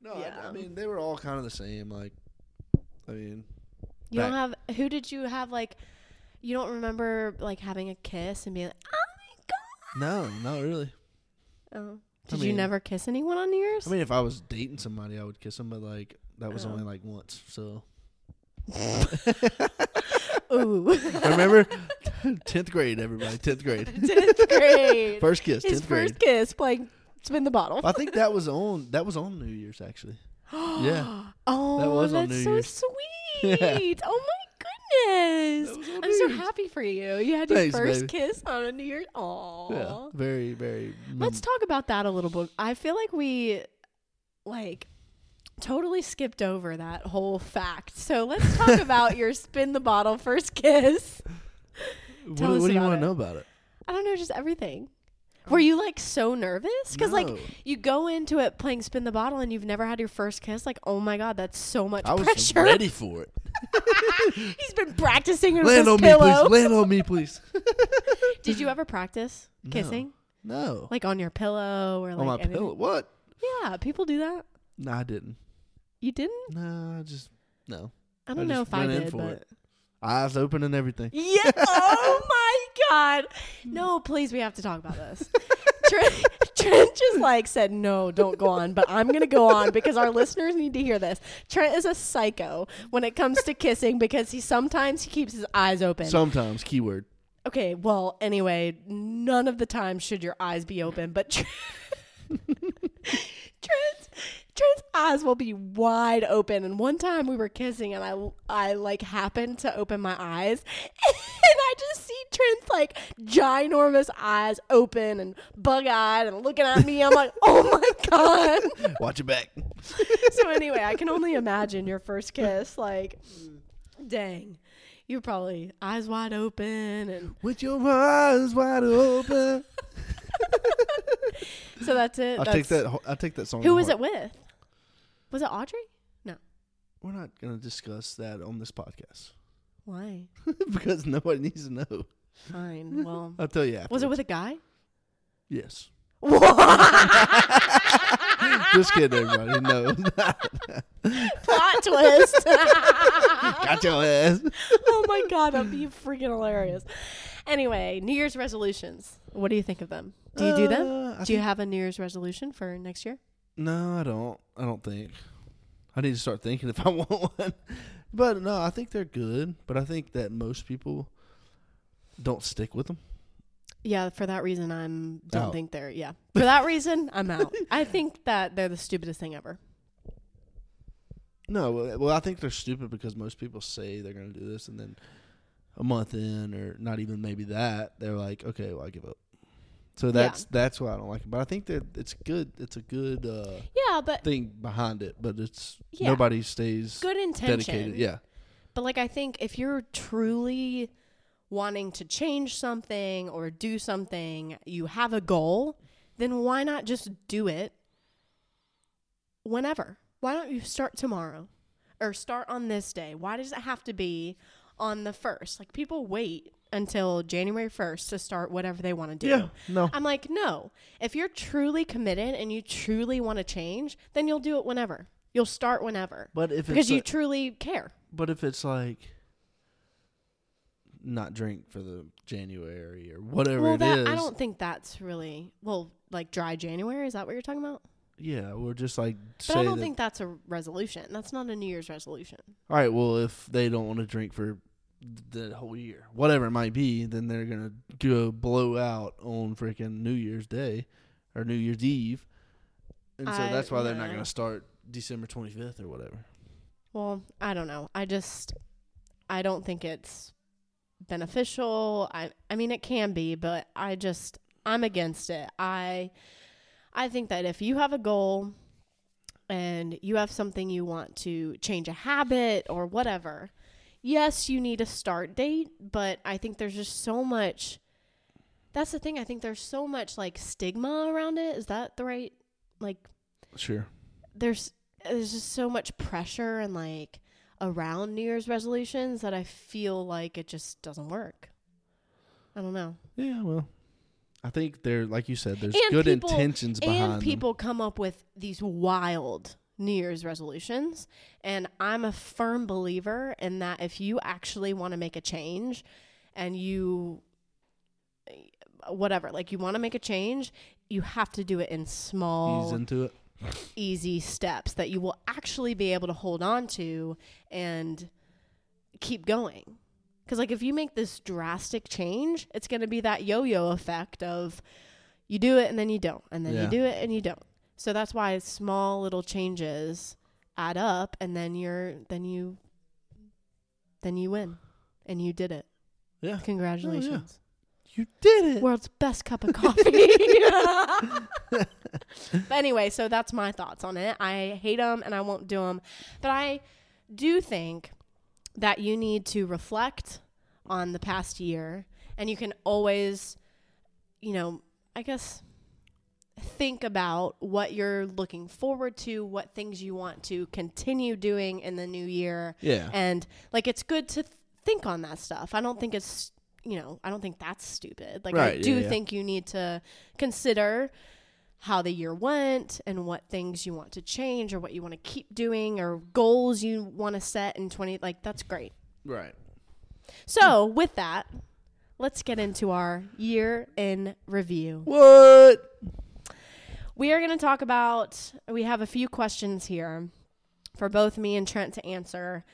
No, I- I, mean they were all kind of the same. Like, I mean, you don't have who did you have like you don't remember like having a kiss and being like, Oh my god. no, not really. Oh. Did you never kiss anyone on New Year's? I mean, if I was dating somebody, I would kiss them, but like that was Oh. only like once. So Ooh. remember, tenth grade, everybody, tenth grade, Tenth grade. first kiss, His tenth grade. first kiss playing spin the bottle. I think that was on that was on New Year's actually. Yeah. Oh, That was on that's New so Year's. sweet. Oh my goodness. That was on I'm so happy for you. You had your first baby. kiss on a New Year's. Aw. Yeah, very, very. Let's talk about that a little bit. I feel like we like totally skipped over that whole fact. So let's talk about your spin the bottle first kiss. What, what do you want to know about it? I don't know, just everything. Were you like so nervous? Because like you go into it playing spin the bottle and you've never had your first kiss. Like, oh my god, that's so much I was pressure. ready for it. He's been practicing with Land his on me, please. Land on me, please. Did you ever practice kissing, No. like on your pillow or like on my anything? pillow. What? Yeah, people do that. No, I didn't. You didn't? No, I just no. I I don't know if I did, but it. Eyes open and everything. yeah. oh my god. No, please, we have to talk about this. Trent, Trent just like said no, don't go on, but I'm gonna go on because our listeners need to hear this. Trent is a psycho when it comes to kissing because he sometimes he keeps his eyes open. Sometimes keyword. Okay, well, anyway, none of the time should your eyes be open, but Tr- Trent's, eyes will be wide open. And one time we were kissing, and I, I like happened to open my eyes, and I just see Trent's like ginormous eyes open and bug eyed and looking at me. I'm like, oh my god. Watch your back. so anyway, I can only imagine your first kiss. Like, dang, you probably eyes wide open and. With your eyes wide open. So that's it. I That's, take that. ho- I take that song. Who was heart. it with? Was it Audrey? No. We're not gonna discuss that on this podcast Why? because nobody needs to know. Fine. Well, I'll tell you after. was it with a guy? Yes. Just kidding, everybody. No. Plot twist. Got your ass. oh my god, that'd be freaking hilarious. Anyway, New Year's resolutions. What do you think of them? Do you do them? Uh, I Do you think- have a New Year's resolution for next year? No, I don't. I don't think. I need to start thinking if I want one. But no, I think they're good. But I think that most people don't stick with them. Yeah, for that reason, I'm don't Out. think they're. Yeah, for that reason, I'm out. I think that they're the stupidest thing ever. No, well, well, I think they're stupid because most people say they're going to do this, and then a month in, or not even maybe that, they're like, okay, well, I give up. So that's that's why I don't like it. But I think that it's good. It's a good uh, Yeah, but thing behind it. But it's Yeah. nobody stays good intention. dedicated. Yeah, But like I think if you're truly wanting to change something or do something, you have a goal, then why not just do it whenever? Why don't you start tomorrow or start on this day? Why does it have to be on the first? Like people wait until January 1st to start whatever they want to do. yeah. No, I'm like, no. If you're truly committed and you truly want to change, then you'll do it whenever. You'll start whenever But if because it's you like- truly care. but if it's like not drink for the January or whatever well, it that is, I don't think that's really well like dry January. Is that what you're talking about? yeah, we're just like But I don't that, think that's a resolution. That's not a New Year's resolution. all right, well, if they don't want to drink for the whole year, whatever it might be, then they're gonna go blow out on freaking New Year's Day or New Year's Eve, and so I- that's why they're not gonna start December twenty fifth or whatever. Well, I don't know. I just I don't think it's beneficial. I I mean it can be, but I just I'm against it. I I think that if you have a goal and you have something you want to change a habit or whatever, yes, you need a start date, but I think there's just so much that's the thing. I think there's so much like stigma around it. Is that the right like Sure. there's there's just so much pressure and like around New Year's resolutions that I feel like it just doesn't work. I don't know. Yeah, well, I think there, like you said, there's And good people- intentions behind and people come up with these wild New Year's resolutions, and I'm a firm believer in that if you actually want to make a change and you eh, whatever, like you want to make a change, you have to do it in small Ease into it. easy steps that you will actually be able to hold on to and keep going. Because, like, if you make this drastic change, it's going to be that yo yo effect of you do it and then you don't, and then Yeah. you do it and you don't. So that's why small little changes add up, and then you're, then you, then you win, and you did it. Yeah, Congratulations. Oh, you did it. World's best cup of coffee. but anyway, so that's my thoughts on it. I hate them and I won't do them. But I do think that you need to reflect on the past year and you can always, you know, I guess think about what you're looking forward to, what things you want to continue doing in the new year. Yeah, And like it's good to th- think on that stuff. I don't think it's you know, I don't think that's stupid. Like I do yeah, yeah. think you need to consider how the year went and what things you want to change or what you want to keep doing or goals you want to set in 20 like that's great. right. So, with that, let's get into our year in review. What? We are going to talk about, we have a few questions here for both me and Trent to answer.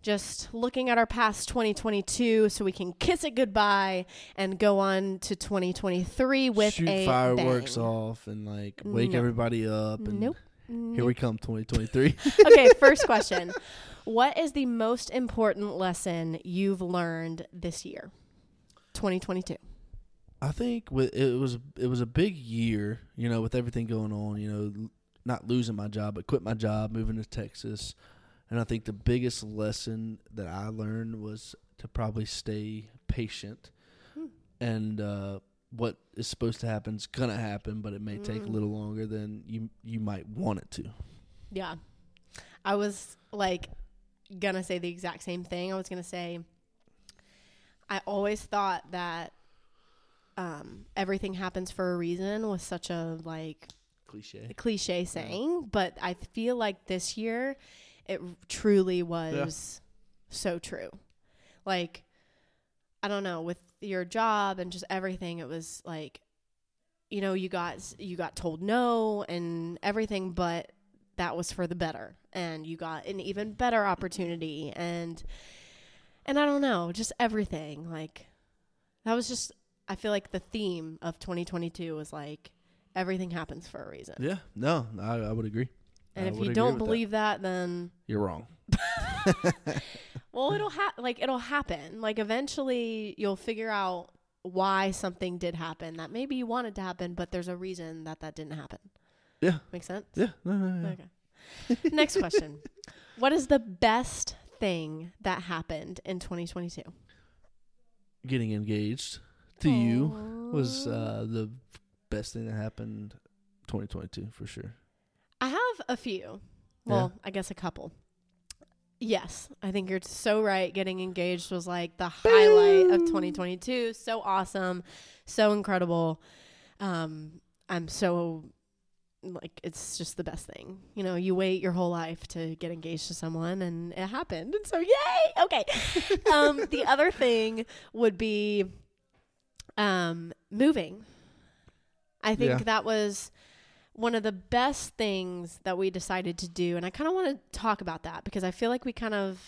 Just looking at our past 2022 so we can kiss it goodbye and go on to 2023 with Shoot a fireworks bang. off and like wake Nope. everybody up. And Nope. Here we come, 2023. okay, first question. What is the most important lesson you've learned this year? 2022. I think with it was it was a big year, you know, with everything going on. You know, not losing my job, but quit my job, moving to Texas, and I think the biggest lesson that I learned was to probably stay patient, Hmm. and uh, what is supposed to happen is gonna happen, but it may take a Mm. little longer than you you might want it to. Yeah. I was like gonna say the exact same thing. I was gonna say I always thought that um, everything happens for a reason was such a like Cliche. cliche saying, but I feel like this year it truly was so true. Like I don't know, with your job and just everything, it was like you know, you got you got told no and everything, but that was for the better and you got an even better opportunity and and I don't know, just everything. Like that was just I feel like the theme of 2022 was like everything happens for a reason. Yeah, no, I, I would agree. And I if you don't with that. believe that, then you're wrong. well, it'll ha- like it'll happen. Like eventually you'll figure out why something did happen that maybe you wanted to happen, but there's a reason that that didn't happen. Yeah. makes sense? Yeah, no, no, no. Okay. Next question. What is the best thing that happened in 2022? Getting engaged to you was uh, the best thing that happened 2022 for sure. I have a few. Well, I guess a couple. Yes, I think you're so right. Getting engaged was like the highlight of 2022. So awesome, so incredible. Um, I'm so like it's just the best thing. You know, you wait your whole life to get engaged to someone and it happened. And so yay. Okay. um the other thing would be um moving. I think Yeah. that was one of the best things that we decided to do and I kind of want to talk about that because I feel like we kind of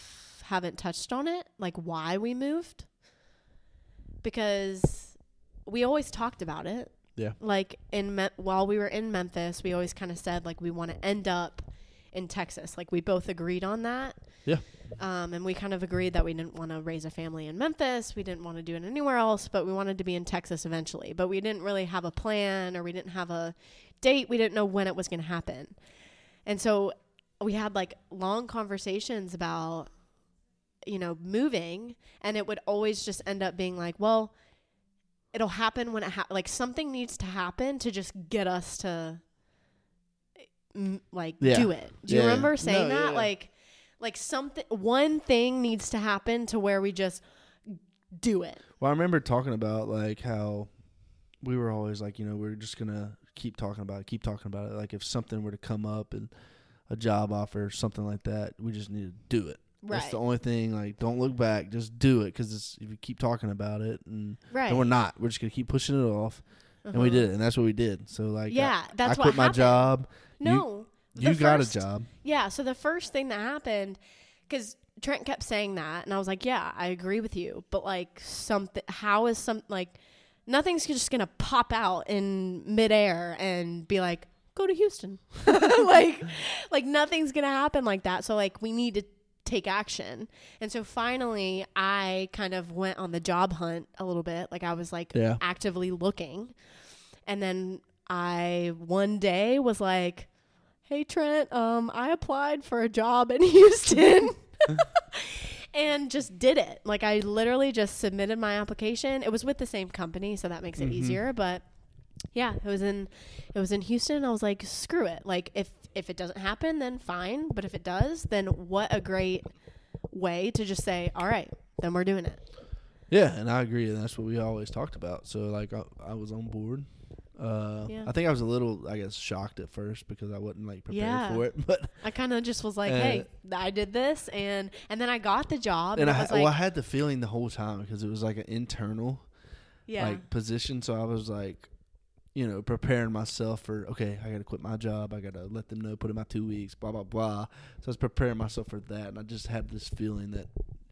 haven't touched on it, like why we moved. Because we always talked about it Yeah. like in Me- while we were in Memphis, we always kind of said like we want to end up in Texas. Like we both agreed on that. Yeah. Um, and we kind of agreed that we didn't want to raise a family in Memphis. We didn't want to do it anywhere else, but we wanted to be in Texas eventually. But we didn't really have a plan or we didn't have a date. We didn't know when it was going to happen. And so we had like long conversations about, you know, moving. And it would always just end up being like, well, it'll happen when it ha- like something needs to happen to just get us to like Yeah. do it. Do you Yeah. remember saying No, that? yeah. Like like something one thing needs to happen to where we just do it. Well, I remember talking about like how we were always like, you know, we're just gonna keep talking about it, keep talking about it. Like if something were to come up and a job offer, or something like that, we just need to do it. That's the only thing. Like, don't look back, just do it. Because if you keep talking about it, and, right. and we're not, we're just gonna keep pushing it off, and we Uh-huh. did it, and that's what we did. So like, I- Yeah, that's I, quit my job. No. You the got a job. Yeah. So the first thing that happened, because Trent kept saying that, and I was like, "Yeah, I agree with you," but like something, how is some like nothing's just gonna pop out in midair and be like, "Go to Houston," like like nothing's gonna happen like that. So like we need to take action. And so finally, I kind of went on the job hunt a little bit. Like I was like Yeah. actively looking, and then I one day was like hey Trent, um, I applied for a job in Houston. and just did it. Like I literally just submitted my application. It was with the same company, so that makes it Mhm. easier, but yeah, it was in it was in Houston. I was like, screw it. Like if if it doesn't happen, then fine, but if it does, then what a great way to just say, "All right, then we're doing it." Yeah, and I agree, and that's what we always talked about. So like, I, I was on board. Uh, Yeah. I think I was a little, I guess, shocked at first because I wasn't like prepared Yeah. for it. But I kind of just was like, Uh, "Hey, I did this," and and then I got the job, and and, I, it was well, I had the feeling the whole time because it was like an internal yeah, like position. So I was like, you know, preparing myself for okay, I got to quit my job. I got to let them know, put in my two weeks, blah blah blah. So I was preparing myself for that, and I just had this feeling that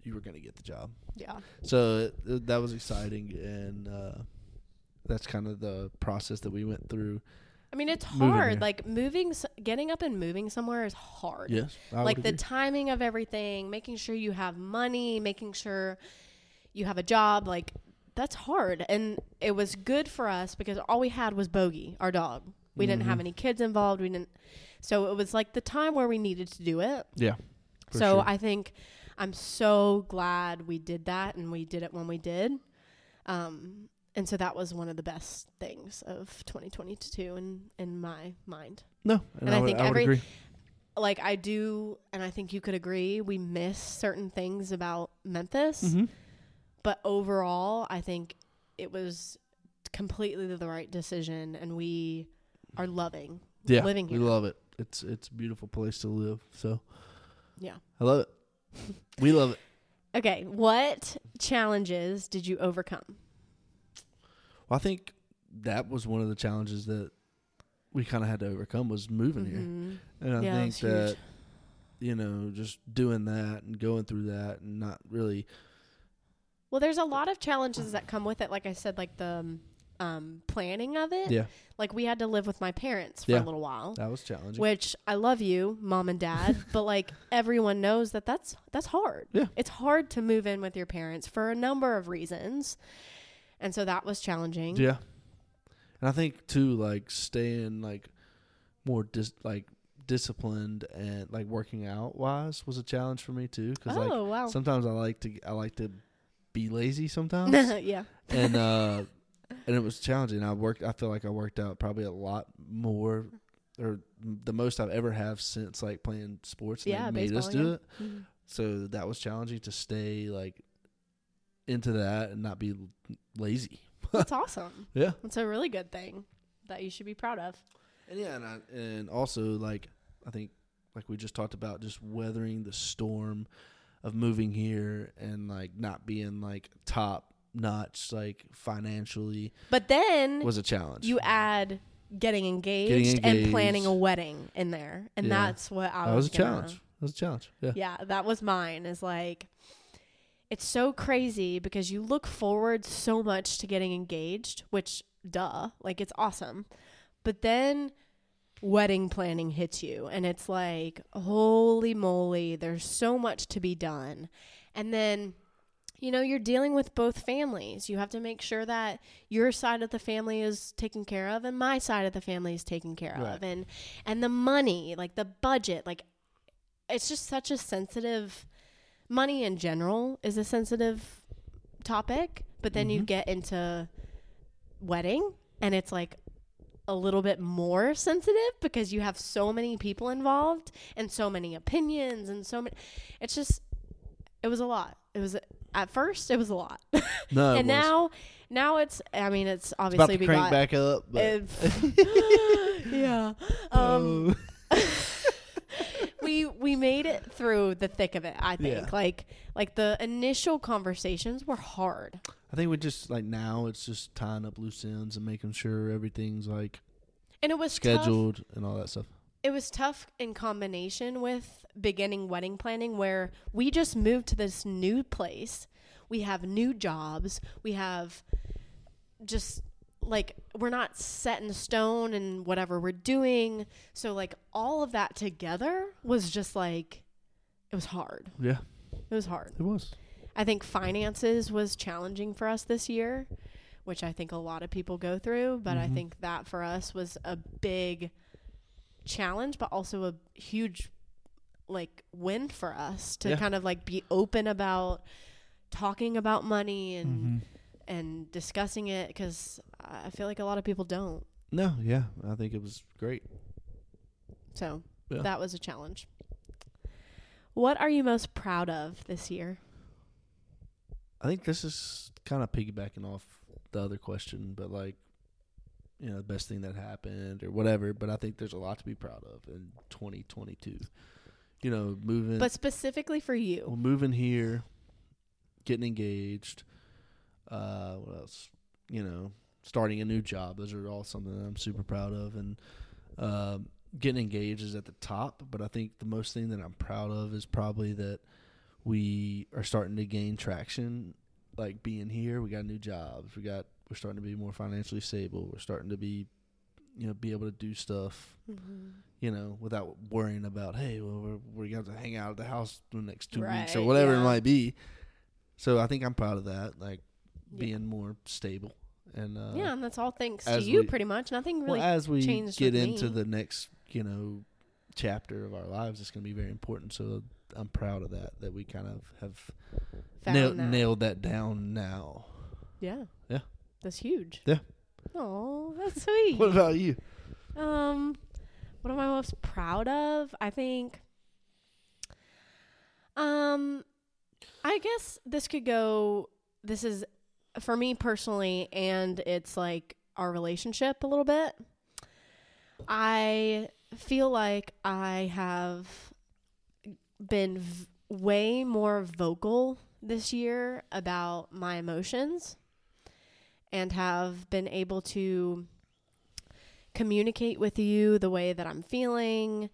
you were to get the job. yeah. So it, it- that was exciting, and uh, that's kind of the process that we went through. I mean, it's hard. here. Like moving, getting up and moving somewhere is hard. Yes, I like the agree. timing of everything, making sure you have money, making sure you have a job, like that's hard. And it was good for us because all we had was Bogey, our dog. We didn't have Mhm. any kids involved. We didn't. So it was like the time where we needed to do it. yeah. so sure. I think I'm so glad we did that and we did it when we did. Um, and so that was one of the best things of 2022 in in my mind. no, and, and I, I would, think I every- agree. Like I do, and I think you could agree, we miss certain things about Memphis, Mm-hmm. But overall, I think it was completely the right decision, and we are loving. Yeah, living here. we love it. It's it's a beautiful place to live. So Yeah. I love it. we love it. Okay, what challenges did you overcome? Well, I think that was one of the challenges that we kind of had to overcome was moving here, Mhm. and I Yeah, think it's huge. that you know just doing that and going through that and not really Well, there's a lot of challenges that come with it. Like I said, like the um, um, planning of it. yeah Like we had to live with my parents for Yeah. a little while, that was challenging. which I love you, mom and dad, but like everyone knows that that's that's hard. Yeah. it's hard to move in with your parents for a number of reasons, and so that was challenging. Yeah, and I think too, like staying like more dis like disciplined and like working out wise was a challenge for me too. Because like oh wow! sometimes I like to I like to be lazy sometimes, yeah. and uh, and it was challenging. I worked. I feel like I worked out probably a lot more. Or the most I've ever have since like playing sports. And Yeah, made us do yeah. it. Mhm. So that was challenging to stay like into that and not be lazy. That's awesome. Yeah. It's a really good thing that you should be proud of. And yeah, and, I, and also like I think like we just talked about, just weathering the storm of moving here and like not being like top notch like financially But then was a challenge. you add getting engaged, and engaged. planning a wedding in there, and Yeah. that's what I that was a gonna- challenge. That was a challenge. Yeah. Yeah, that was mine. Is like, it's so crazy because you look forward so much to getting engaged, which duh, like it's awesome, but then wedding planning hits you, and it's like, holy moly, there's so much to be done, and then. You know, you're dealing with both families. You have to make sure that your side of the family is taken care of and my side of the family is taken care Right. of. And and the money, like the budget, like it's just such a sensitive money in general is a sensitive topic but then you Mhm. get into wedding and it's like a little bit more sensitive because you have so many people involved and so many opinions and so many it's just it was a lot it was at first it was a lot No, and now now it's i mean it's it's obviously to we crank got back up. Yeah um Oh. we we made it through the thick of it i think Yeah. like like the initial conversations were hard I think we just like now it's just tying up loose ends and making sure everything's like and it was tough. scheduled and all that stuff. it was tough in combination with beginning wedding planning where we just moved to this new place we have new jobs we have just like we're not set in stone and whatever we're doing so like all of that together was just like it was hard Yeah, it was hard it was. I think finances was challenging for us this year, which I think a lot of people go through, but I Mhm. think that for us was a big challenge, but also a huge like win for us to Yeah. kind of like be open about talking about money and Mhm. and discussing it cuz I feel like a lot of people don't. No, yeah, I think it was great. So, Yeah. that was a challenge. What are you most proud of this year? I think this is kind of piggybacking off the other question, but like, you know, the best thing that happened or whatever. But I think there's a lot to be proud of in 2022. You know, moving, But specifically for you. well, moving here, getting engaged. Uh, what else? You know, starting a new job. Those are all something that I'm super proud of, and um, getting engaged is at the top. But I think the most thing that I'm proud of is probably that we are starting to gain traction. Like being here, we got new jobs. We got we're starting to be more financially stable. We're starting to be, you know, be able to do stuff Mhm. you know, without worrying about, hey, well, we're, we're going to have to hang out at the house the next two weeks or whatever yeah. it might be. So I think I'm proud of that, like Yeah. being more stable. And uh, yeah, and that's all thanks to you, we- pretty much. Nothing well, really. as we changed get into me. the next, you know, chapter of our lives, it's going to be very important. So I'm proud of that, that we kind of have found nailed, that. nailed that down now. Yeah. Yeah. That's huge. Yeah. Oh, that's sweet. What about you? um, what am I most proud of? I think. Um, I guess this could go. This is for me personally, and it's like our relationship a little bit. I feel like I have been v- way more vocal this year about my emotions and have been able to communicate with you the way that I'm feeling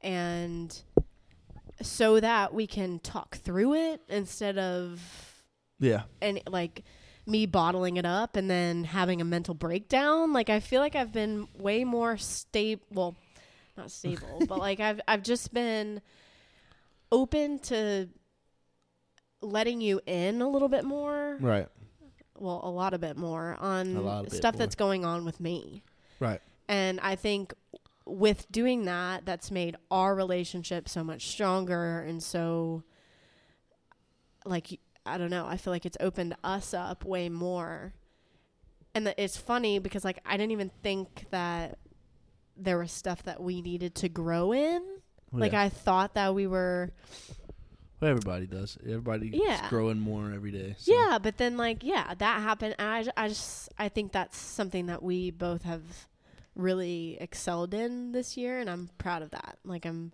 and so that we can talk through it instead of Yeah. and like me bottling it up and then having a mental breakdown like i feel like i've been way more stable well not stable but like i've i've just been open to letting you in a little bit more Right. well a lot of bit more on A bit stuff more. that's going on with me Right. and i think with doing that that's made our relationship so much stronger and so like i don't know i feel like it's opened us up way more and that it's funny because like i didn't even think that there was stuff that we needed to grow in like yeah. i thought that we were well, everybody does. Everybody Yeah. is growing more every day. so. Yeah, but then like yeah, that happened, and I, I just I think that's something that we both have really excelled in this year, and I'm proud of that. Like I'm,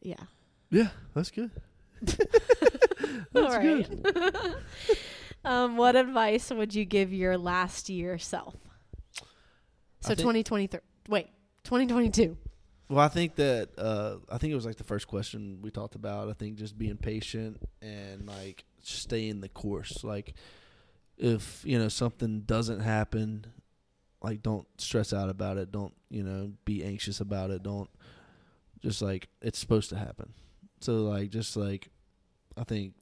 yeah. Yeah, that's good. All right. um, what advice would you give your last year self? So 2023. Wait, 2022. Well, I think that uh, I think it was like the first question we talked about. I think just being patient and like staying the course. Like if you know something doesn't happen, like don't stress out about it. Don't you know be anxious about it. Don't just like it's supposed to happen. So like just like I think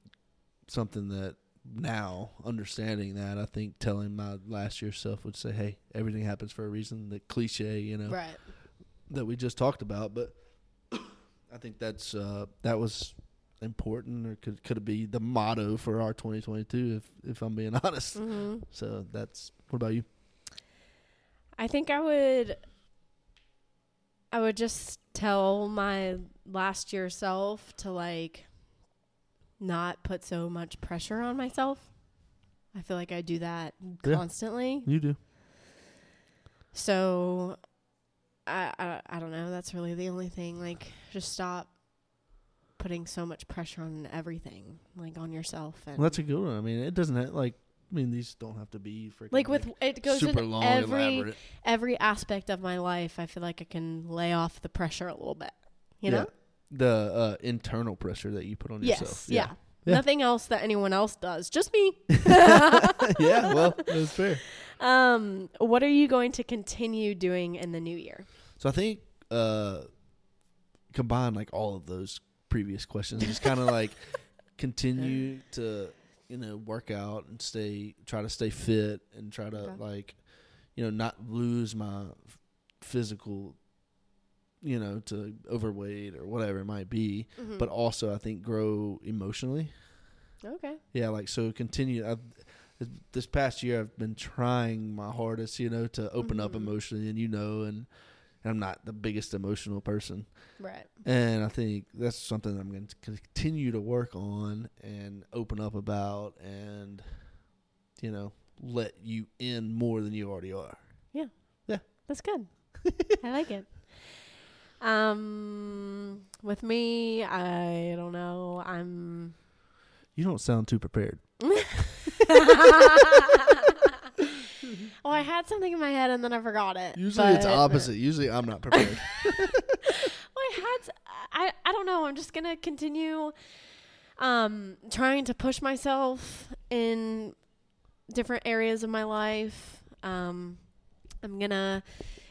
something that now understanding that I think telling my last year self would say, hey, everything happens for a reason. The cliche, you know Right. That we just talked about, but I think that's uh, that was important, or could could it be the motto for our 2022? If if I'm being honest, hmm so that's what about you? I think I would I would just tell my last year self to like not put so much pressure on myself. I feel like I do that Yeah. constantly. You do. So I, I I don't know, that's really the only thing like just stop putting so much pressure on everything, like on yourself and Well, that's a good one. I mean, it doesn't have, like. I mean, these don't have to be freaking like with it goes super in long, every elaborate. every aspect of my life. I feel like I can lay off the pressure a little bit. You know? the uh, internal pressure that you put on Yes. yourself. Yeah. Yeah. Nothing else that anyone else does. Just me. yeah. Well, that's fair. Um, what are you going to continue doing in the new year? So I think uh combine like all of those previous questions. Just kind of like continue to you know work out and stay try to stay fit and try to Okay. like you know not lose my physical you know to overweight or whatever it might be Mhm. but also I think grow emotionally okay. yeah like so continue I've, this past year I've been trying my hardest you know to open up Mhm. emotionally and you know and I'm not the biggest emotional person Right. and I think that's something I'm going to continue to work on and open up about and you know let you in more than you already are Yeah, yeah, That's good. I like it. Um, with me, I don't know. I'm. you don't sound too prepared oh, I had something in my head and then I forgot it. usually it's opposite usually I'm not prepared Well, I had. s- I I don't know. I'm just gonna continue, um, trying to push myself in different areas of my life. Um, I'm gonna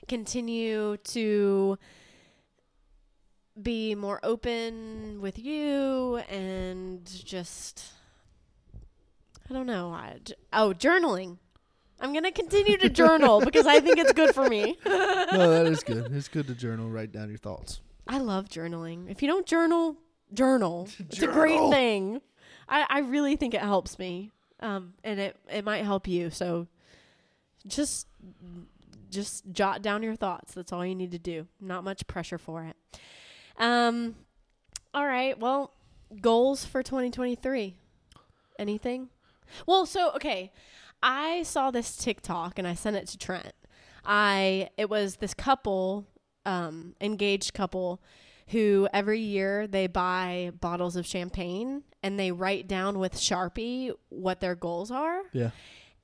continue to be more open with you and just. I don't know. I oh, journaling. I'm gonna continue to journal because I think it's good for me. no that is good it's good to journal write down your thoughts I love journaling. If you don't journal, journal. It's a great thing. I, I really think it helps me. Um, and it, it might help you. So just just jot down your thoughts. That's all you need to do. Not much pressure for it. Um all right. Well, goals for 2023. Anything? Well, so okay. I saw this TikTok and I sent it to Trent. I it was this couple, um, engaged couple, who every year they buy bottles of champagne and they write down with Sharpie what their goals are. yeah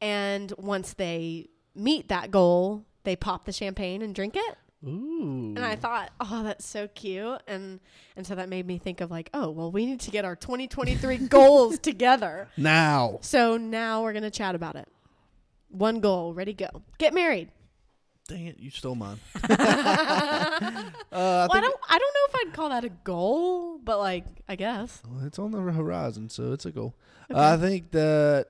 And once they meet that goal, they pop the champagne and drink it. Ooh And I thought, oh, that's so cute. And and so that made me think of like, oh, well, we need to get our 2023 goals together. now So now we're gonna chat about it. One goal, ready, go. Get married. dang it you stole mine uh, I well, I don't I don't know if I'd call that a goal, but like I guess. Well, it's on the horizon, so it's a goal. Okay. I think that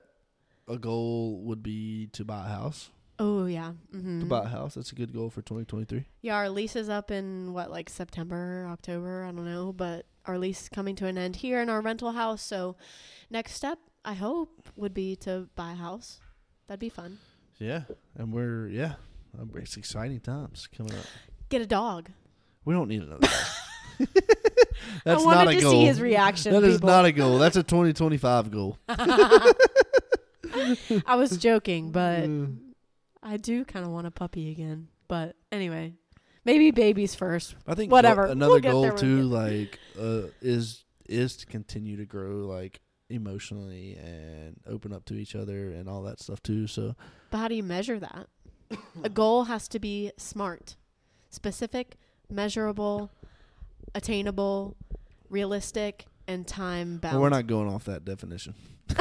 a goal would be to buy a house. Oh yeah. Mm-hmm. To buy a house, that's a good goal for 2023. Yeah, our lease is up in what, like September, October, I don't know, but our lease is coming to an end here in our rental house. So next step, I hope, would be to buy a house. That'd be fun. Yeah, and we're yeah, um, it's exciting times coming up. Get a dog. We don't need another. that's I wanted not a to goal. see his reaction. That is people. not a goal. That's a 2025 goal. I was joking, but Uh, I do kind of want a puppy again. But anyway, maybe babies first. I think Whatever. go- another We'll goal there when we too, like, uh, is is to continue to grow like emotionally and open up to each other and all that stuff too. So But how do you measure that? a goal has to be smart, specific, measurable, attainable, realistic, and time bound. well, we're not going off that definition.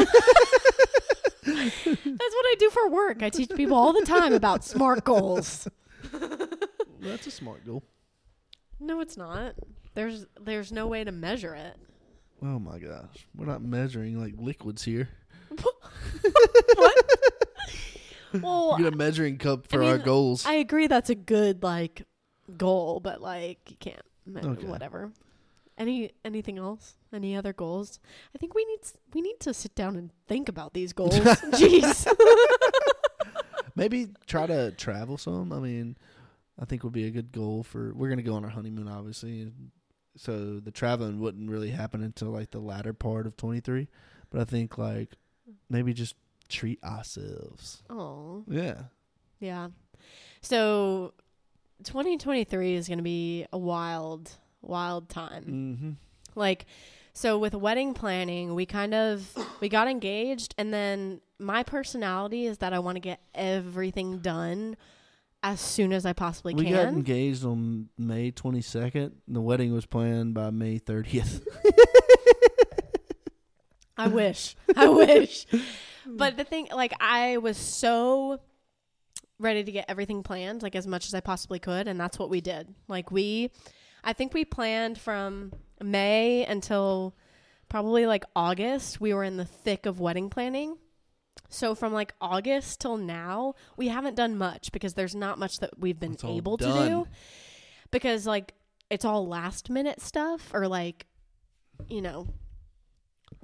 That's what I do for work. I teach people all the time about smart goals. That's a smart goal. No, it's not. There's there's no way to measure it. Oh my gosh, we're not measuring like liquids here. what? Well, We get a measuring cup for I our goals. I agree that's a good like goal, but like you can't Okay. whatever. Any anything else? Any other goals? I think we need s- we need to sit down and think about these goals. Jeez. Maybe try to travel some. I mean, I think would be a good goal for. We're gonna go on our honeymoon, obviously, so the traveling wouldn't really happen until like the latter part of twenty three. But I think like maybe just treat ourselves. Oh, Yeah. yeah. So 2023 is going to be a wild wild time. Mm-hmm. like so with wedding planning we kind of we got engaged and then my personality is that i want to get everything done as soon as i possibly can. We got engaged on May twenty second. The wedding was planned by May thirtieth. i wish i wish but the thing like i was so ready to get everything planned like as much as i possibly could and that's what we did like we i think we planned from may until probably like august. We were in the thick of wedding planning. So from like august till now we haven't done much because there's not much that we've been It's able to do. Because like it's all last minute stuff or like you know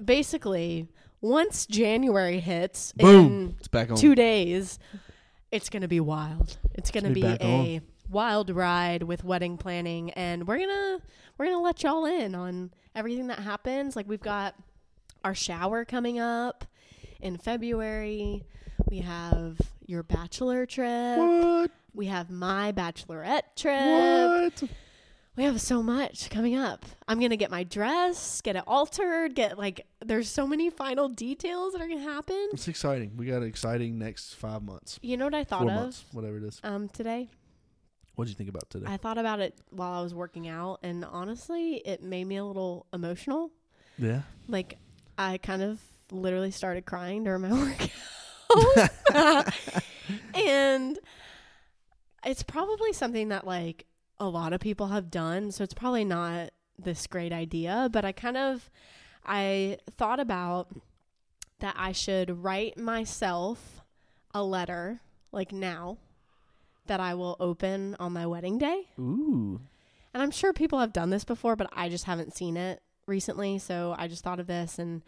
basically once january hits Boom. It's back in on. two days it's gonna be wild. It's gonna gonna be be a wild ride with wedding planning and we're gonna we're gonna let y'all in on everything that happens like we've got our shower coming up in february we have your bachelor trip What? we have my bachelorette trip What? we have so much coming up. I'm gonna get my dress, get it altered, get like there's so many final details that are gonna happen. It's exciting. We got an exciting next five months, You know what I thought four of months, whatever it is. um today? What did you think about today? I thought about it while I was working out and honestly it made me a little emotional. yeah. Like I kind of literally started crying during my workout. and it's probably something that like a lot of people have done, so it's probably not this great idea, but I kind of I thought about that I should write myself a letter like now that I will open on my wedding day. Ooh. And I'm sure people have done this before, but I just haven't seen it recently, so I just thought of this and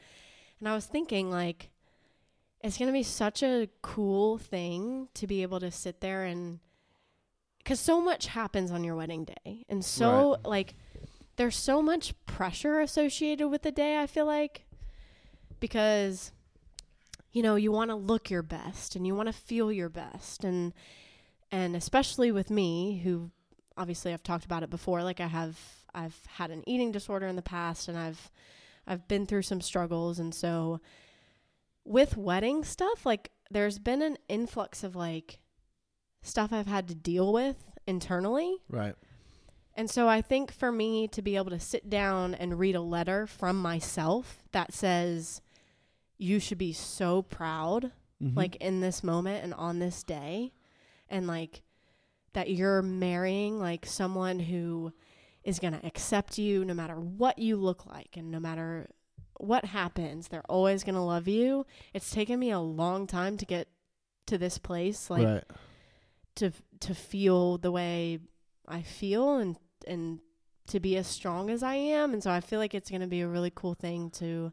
and I was thinking like it's going to be such a cool thing to be able to sit there and cuz so much happens on your wedding day. And so like there's so much pressure associated with the day, I feel like because you know, you want to look your best and you want to feel your best and and especially with me who obviously I've talked about it before like I have I've had an eating disorder in the past and I've I've been through some struggles and so with wedding stuff like there's been an influx of like stuff I've had to deal with internally Right. and so I think for me to be able to sit down and read a letter from myself that says you should be so proud Mhm. like in this moment and on this day and like that you're marrying like someone who is going to accept you no matter what you look like and no matter what happens they're always going to love you it's taken me a long time to get to this place like right. to to feel the way I feel and and to be as strong as I am and so I feel like it's going to be a really cool thing to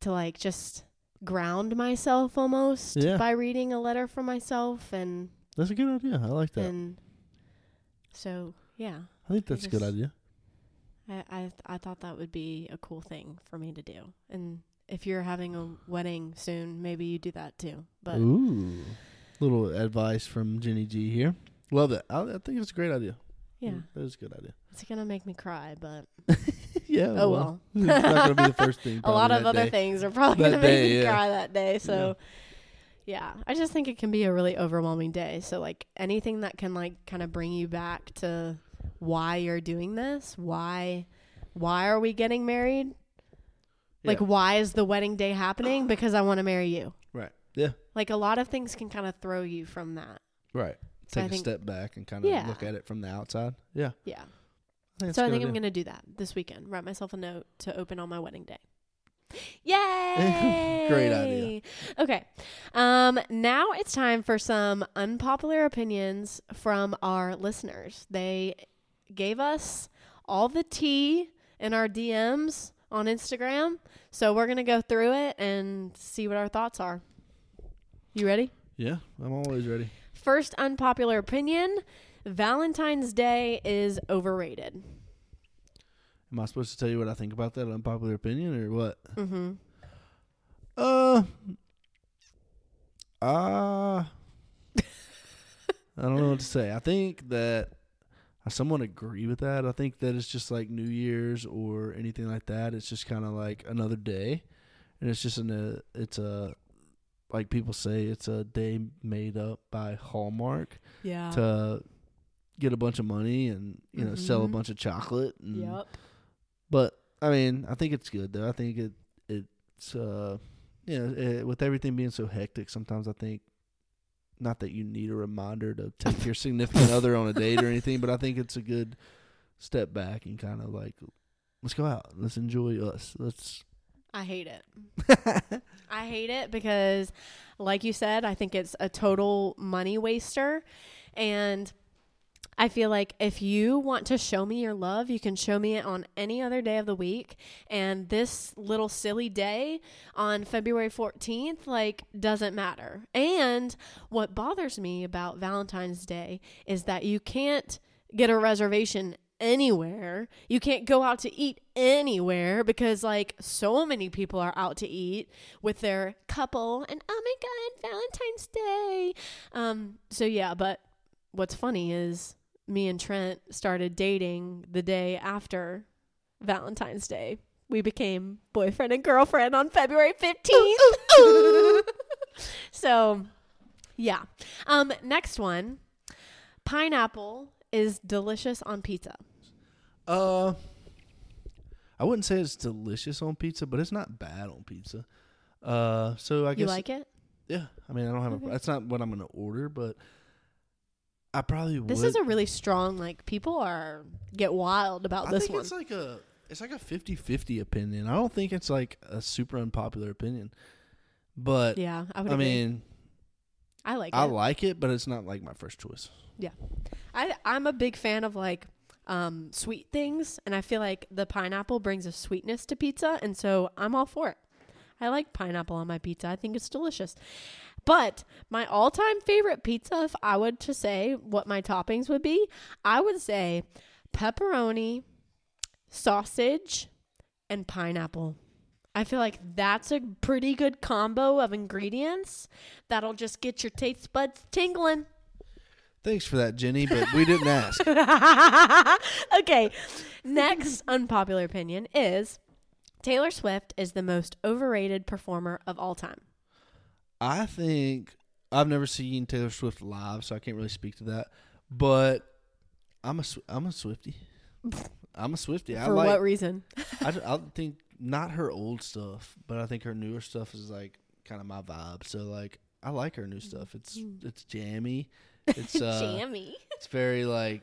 to like just ground myself almost Yeah. by reading a letter from myself and That's a good idea. I like that. and so yeah I think that's a good idea. I, I th- I thought that would be a cool thing for me to do and if you're having a wedding soon maybe you do that too but Ooh. Little advice from Jenny G here. Love that. I, I think it's a great idea. Yeah. that is a good idea. It's gonna make me cry, but yeah. oh well. it's not gonna be the first thing. a lot of other day. things are probably That gonna make day, me yeah. cry that day. So yeah. I just think it can be a really overwhelming day. So like anything that can like kind of bring you back to why you're doing this, why why are we getting married? Like Yeah. why is the wedding day happening? Because I want to marry you. Right. Yeah. Like a lot of things can kind of throw you from that. Right. So Take a think- step back and kind of Yeah. look at it from the outside. Yeah. Yeah. I so I think I'm gonna do that this weekend. Write myself a note to open on my wedding day. Yay! Great idea. Okay. Um, now it's time for some unpopular opinions from our listeners. They gave us all the tea in our DMs on Instagram. So we're gonna go through it and see what our thoughts are. You ready? Yeah. I'm always ready. First unpopular opinion Valentine's Day is overrated. Am I supposed to tell you what I think about that unpopular opinion or what? Mm-hmm. Uh. Uh. I don't know what to say. I think that I somewhat agree with that. I think that it's just like New Year's or anything like that. It's just kind of like another day, and it's just an uh, it's a like people say it's a day made up by Hallmark Yeah. to get a bunch of money and you know sell a Mhm. bunch of chocolate. And, Yep. But I mean, I think it's good though. I think it it's uh you know eh, with everything being so hectic, sometimes I think not that you need a reminder to take your significant other on a date or anything, but I think it's a good step back and kind of like let's go out, let's enjoy us, let's. I hate it. I hate it because, like you said, I think it's a total money waster. And I feel like if you want to show me your love, you can show me it on any other day of the week. And this little silly day on February 14th, like, doesn't matter. And what bothers me about Valentine's Day is that you can't get a reservation anywhere. You can't go out to eat anywhere because like so many people are out to eat with their couple and oh my god, Valentine's Day. Um so yeah, but what's funny is me and Trent started dating the day after Valentine's Day. We became boyfriend and girlfriend on February 15th. so, yeah. Um next one. Pineapple is delicious on pizza. Uh, I wouldn't say it's delicious on pizza, but it's not bad on pizza. Uh, so I guess. You like it? yeah. I mean, I don't have Okay. a. That's not what I'm gonna order, but I probably would. This is a really strong like people are get wild about I this think one. it's like a it's like a 50-50 opinion. I don't think it's like a super unpopular opinion. But yeah, I would I agree. mean, I like I it. like it, but it's not like my first choice. Yeah, I I'm a big fan of like um sweet things and I feel like the pineapple brings a sweetness to pizza and so I'm all for it. I like pineapple on my pizza. I think it's delicious. But my all-time favorite pizza if I would to say what my toppings would be, I would say pepperoni, sausage, and pineapple. I feel like that's a pretty good combo of ingredients that'll just get your taste buds tingling. Thanks for that, Jenny, but we didn't ask. okay. Next unpopular opinion is Taylor Swift is the most overrated performer of all time. I think I've never seen Taylor Swift live, so I can't really speak to that. But I'm a I'm a Swifty. I'm a Swifty. I For like. what reason? I think not her old stuff, but I think her newer stuff is like kind of my vibe. So like I like her new stuff. It's it's jammy. It's uh, Jammy. it's very like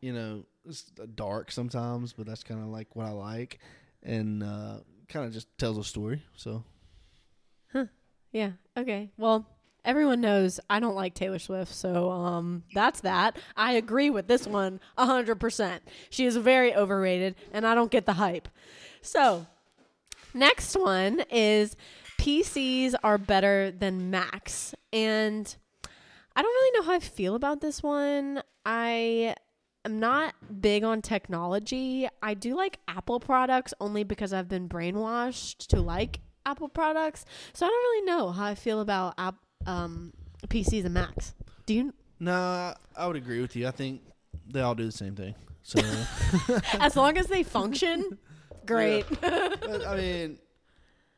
you know it's dark sometimes, but that's kind of like what I like, and uh, kind of just tells a story. So Yeah. Okay. Well, everyone knows I don't like Taylor Swift, so um that's that. I agree with this one 100%. She is very overrated and I don't get the hype. So, next one is PCs are better than Macs. And I don't really know how I feel about this one. I am not big on technology. I do like Apple products only because I've been brainwashed to like Apple products. So I don't really know how I feel about app, um, PCs and Macs. Do you? Nah, I would agree with you. I think they all do the same thing. So, as long as they function, great. but, I mean,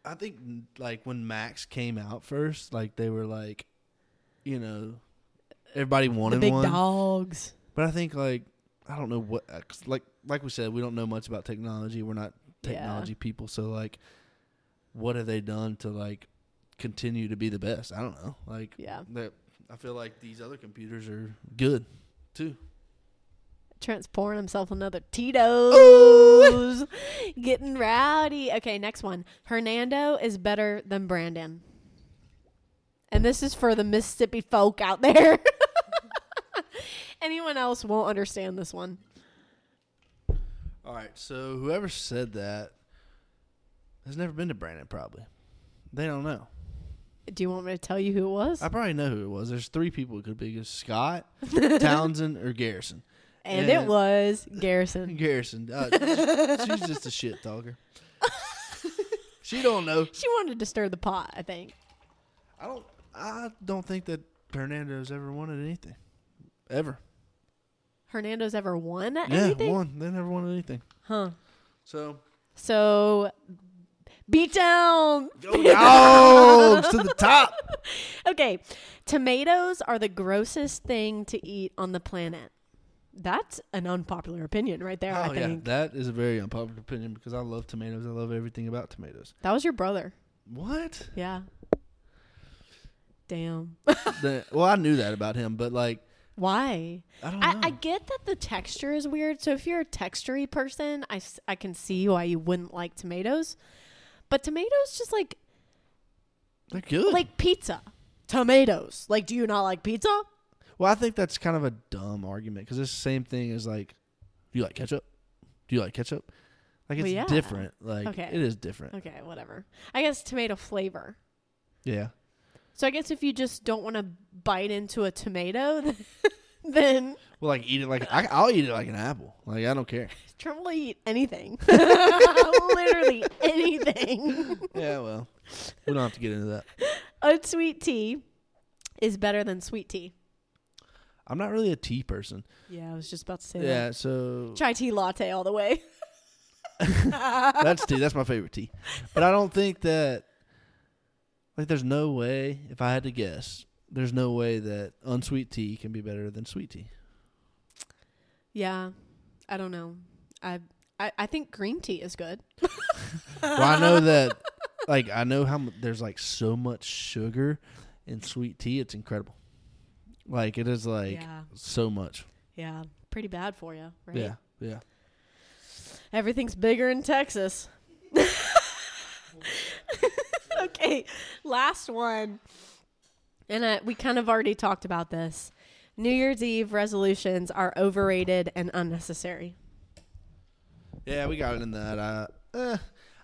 I think like when Macs came out first, like they were like, you know, everybody the wanted big one. dogs. But I think like I don't know what like like we said, we don't know much about technology. We're not Yeah. technology people, so like, what have they done to like continue to be the best? I don't know. Like, Yeah. that I feel like these other computers are good too. Trent's pouring himself another Tito's. Getting rowdy. Okay, next one. Hernando is better than Brandon. And this is for the Mississippi folk out there. Anyone else won't understand this one. All right, so whoever said that has never been to Brandon. Probably, they don't know. Do you want me to tell you who it was? I probably know who it was. There's three people it could be: It's Scott, Townsend, or Garrison. and it was Garrison. Garrison, uh, she's just a shit talker. she don't know. She wanted to stir the pot, I think. I don't. I don't think that Hernando's ever wanted anything, ever. Hernando's ever won at Yeah, anything? won. They never wanted anything. Huh. So So, beat down. go dogs to the top. Okay, tomatoes are the grossest thing to eat on the planet. That's an unpopular opinion right there, I oh yeah, think. that is a very unpopular opinion because I love tomatoes. I love everything about tomatoes. That was your brother. What? Yeah. Damn. The- well, I knew that about him, but like Why? I don't know. I, I get that the texture is weird. So if you're a textury person, I, s- I can see why you wouldn't like tomatoes. But tomatoes just like They're good. like pizza. Tomatoes. Like, do you not like pizza? well, I think that's kind of a dumb argument because it's the same thing as like, do you like ketchup? Do you like ketchup? Like it's Well, yeah. different. Like Okay. it is different. Okay, whatever. I guess tomato flavor. Yeah. So I guess if you just don't want to bite into a tomato, then Well, like eat it like I, I'll eat it like an apple. Like I don't care. Trent will eat anything. Literally anything. yeah. Well, we don't have to get into that. Unsweet tea is better than sweet tea. I'm not really a tea person. Yeah, I was just about to say Yeah. So that. Chai tea latte all the way. that's tea. That's my favorite tea. But I don't think that like there's no way if I had to guess, there's no way that unsweet tea can be better than sweet tea. Yeah, I don't know. I I, I think green tea is good. Well, I know that like I know how mu- there's like so much sugar in sweet tea. It's incredible. Like it is like yeah, so much. yeah, pretty bad for you, right? Yeah. Yeah. Everything's bigger in Texas. okay, last one. And uh, we kind of already talked about this. New Year's Eve resolutions are overrated and unnecessary. Yeah, we got it in that. Uh, eh,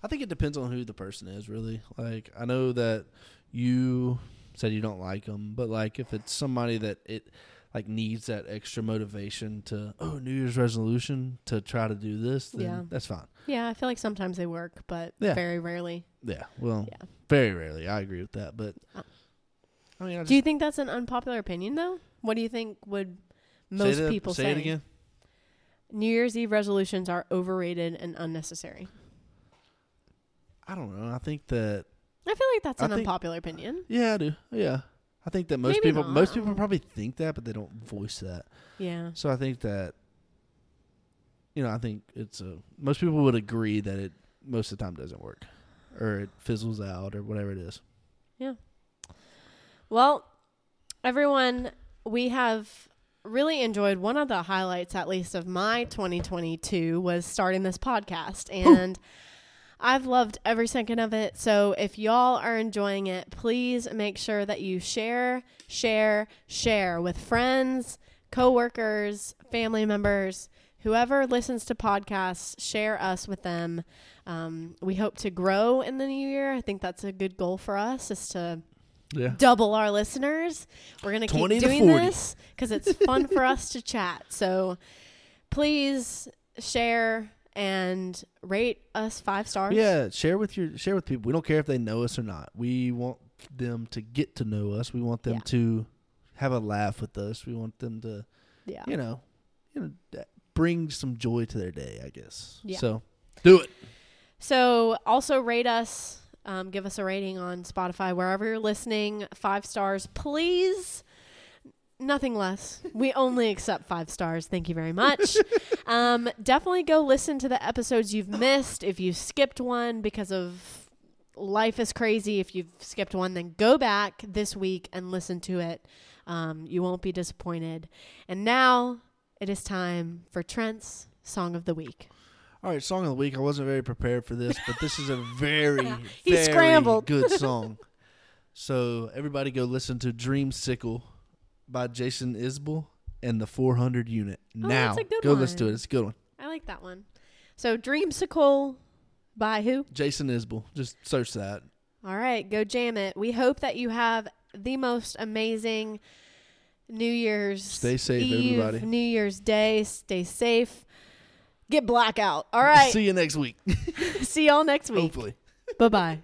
I think it depends on who the person is, really. Like, I know that you said you don't like them, but like, if it's somebody that it like needs that extra motivation to, oh, New Year's resolution to try to do this, then Yeah. that's fine. Yeah, I feel like sometimes they work, but Yeah. very rarely. Yeah, well, Yeah. very rarely. I agree with that, but Uh, I mean, I Do you think that's an unpopular opinion, though? What do you think would most say the- people say say? it again. New Year's Eve resolutions are overrated and unnecessary. I don't know. I think that I feel like that's I an think- unpopular opinion. yeah, I do. Yeah, I think that most Maybe people most people probably think that, but they don't voice that. Yeah. So I think that you know, I think it's a most people would agree that it most of the time doesn't work or it fizzles out or whatever it is. Yeah. Well, everyone, we have really enjoyed one of the highlights, at least of my 2022, was starting this podcast. And I've loved every second of it. So if y'all are enjoying it, please make sure that you share, share, share with friends, coworkers, family members. Whoever listens to podcasts, share us with them. Um, we hope to grow in the new year. I think that's a good goal for us, is to Yeah. double our listeners. We're gonna keep 20 to doing this because it's fun for us to chat. So please share and rate us five stars. Yeah, share with your share with people. We don't care if they know us or not. We want them to get to know us. We want them Yeah. to have a laugh with us. We want them to, Yeah. you know, you know, bring some joy to their day. I guess. Yeah. So, do it. So also rate us. Um, give us a rating on Spotify wherever you're listening. Five stars, please. Nothing less. We only accept five stars. Thank you very much. um, definitely go listen to the episodes you've missed. If you skipped one because of life is crazy, if you've skipped one, then go back this week and listen to it. Um, you won't be disappointed. And now it is time for Trent's song of the week. All right, song of the week. I wasn't very prepared for this, but this is a very, He very scrambled. good song. so everybody, go listen to "Dreamsicle" by Jason Isbell and the 400 Unit Oh, now. that's a good go listen to it. It's a good one. I like that one. So Dreamsicle by who? Jason Isbell. Just search that. All right, go jam it. We hope that you have the most amazing New Year's Stay safe, Eve, everybody. New Year's Day. Stay safe. Get blackout. All right. See you next week. See y'all next week. Hopefully. Bye bye.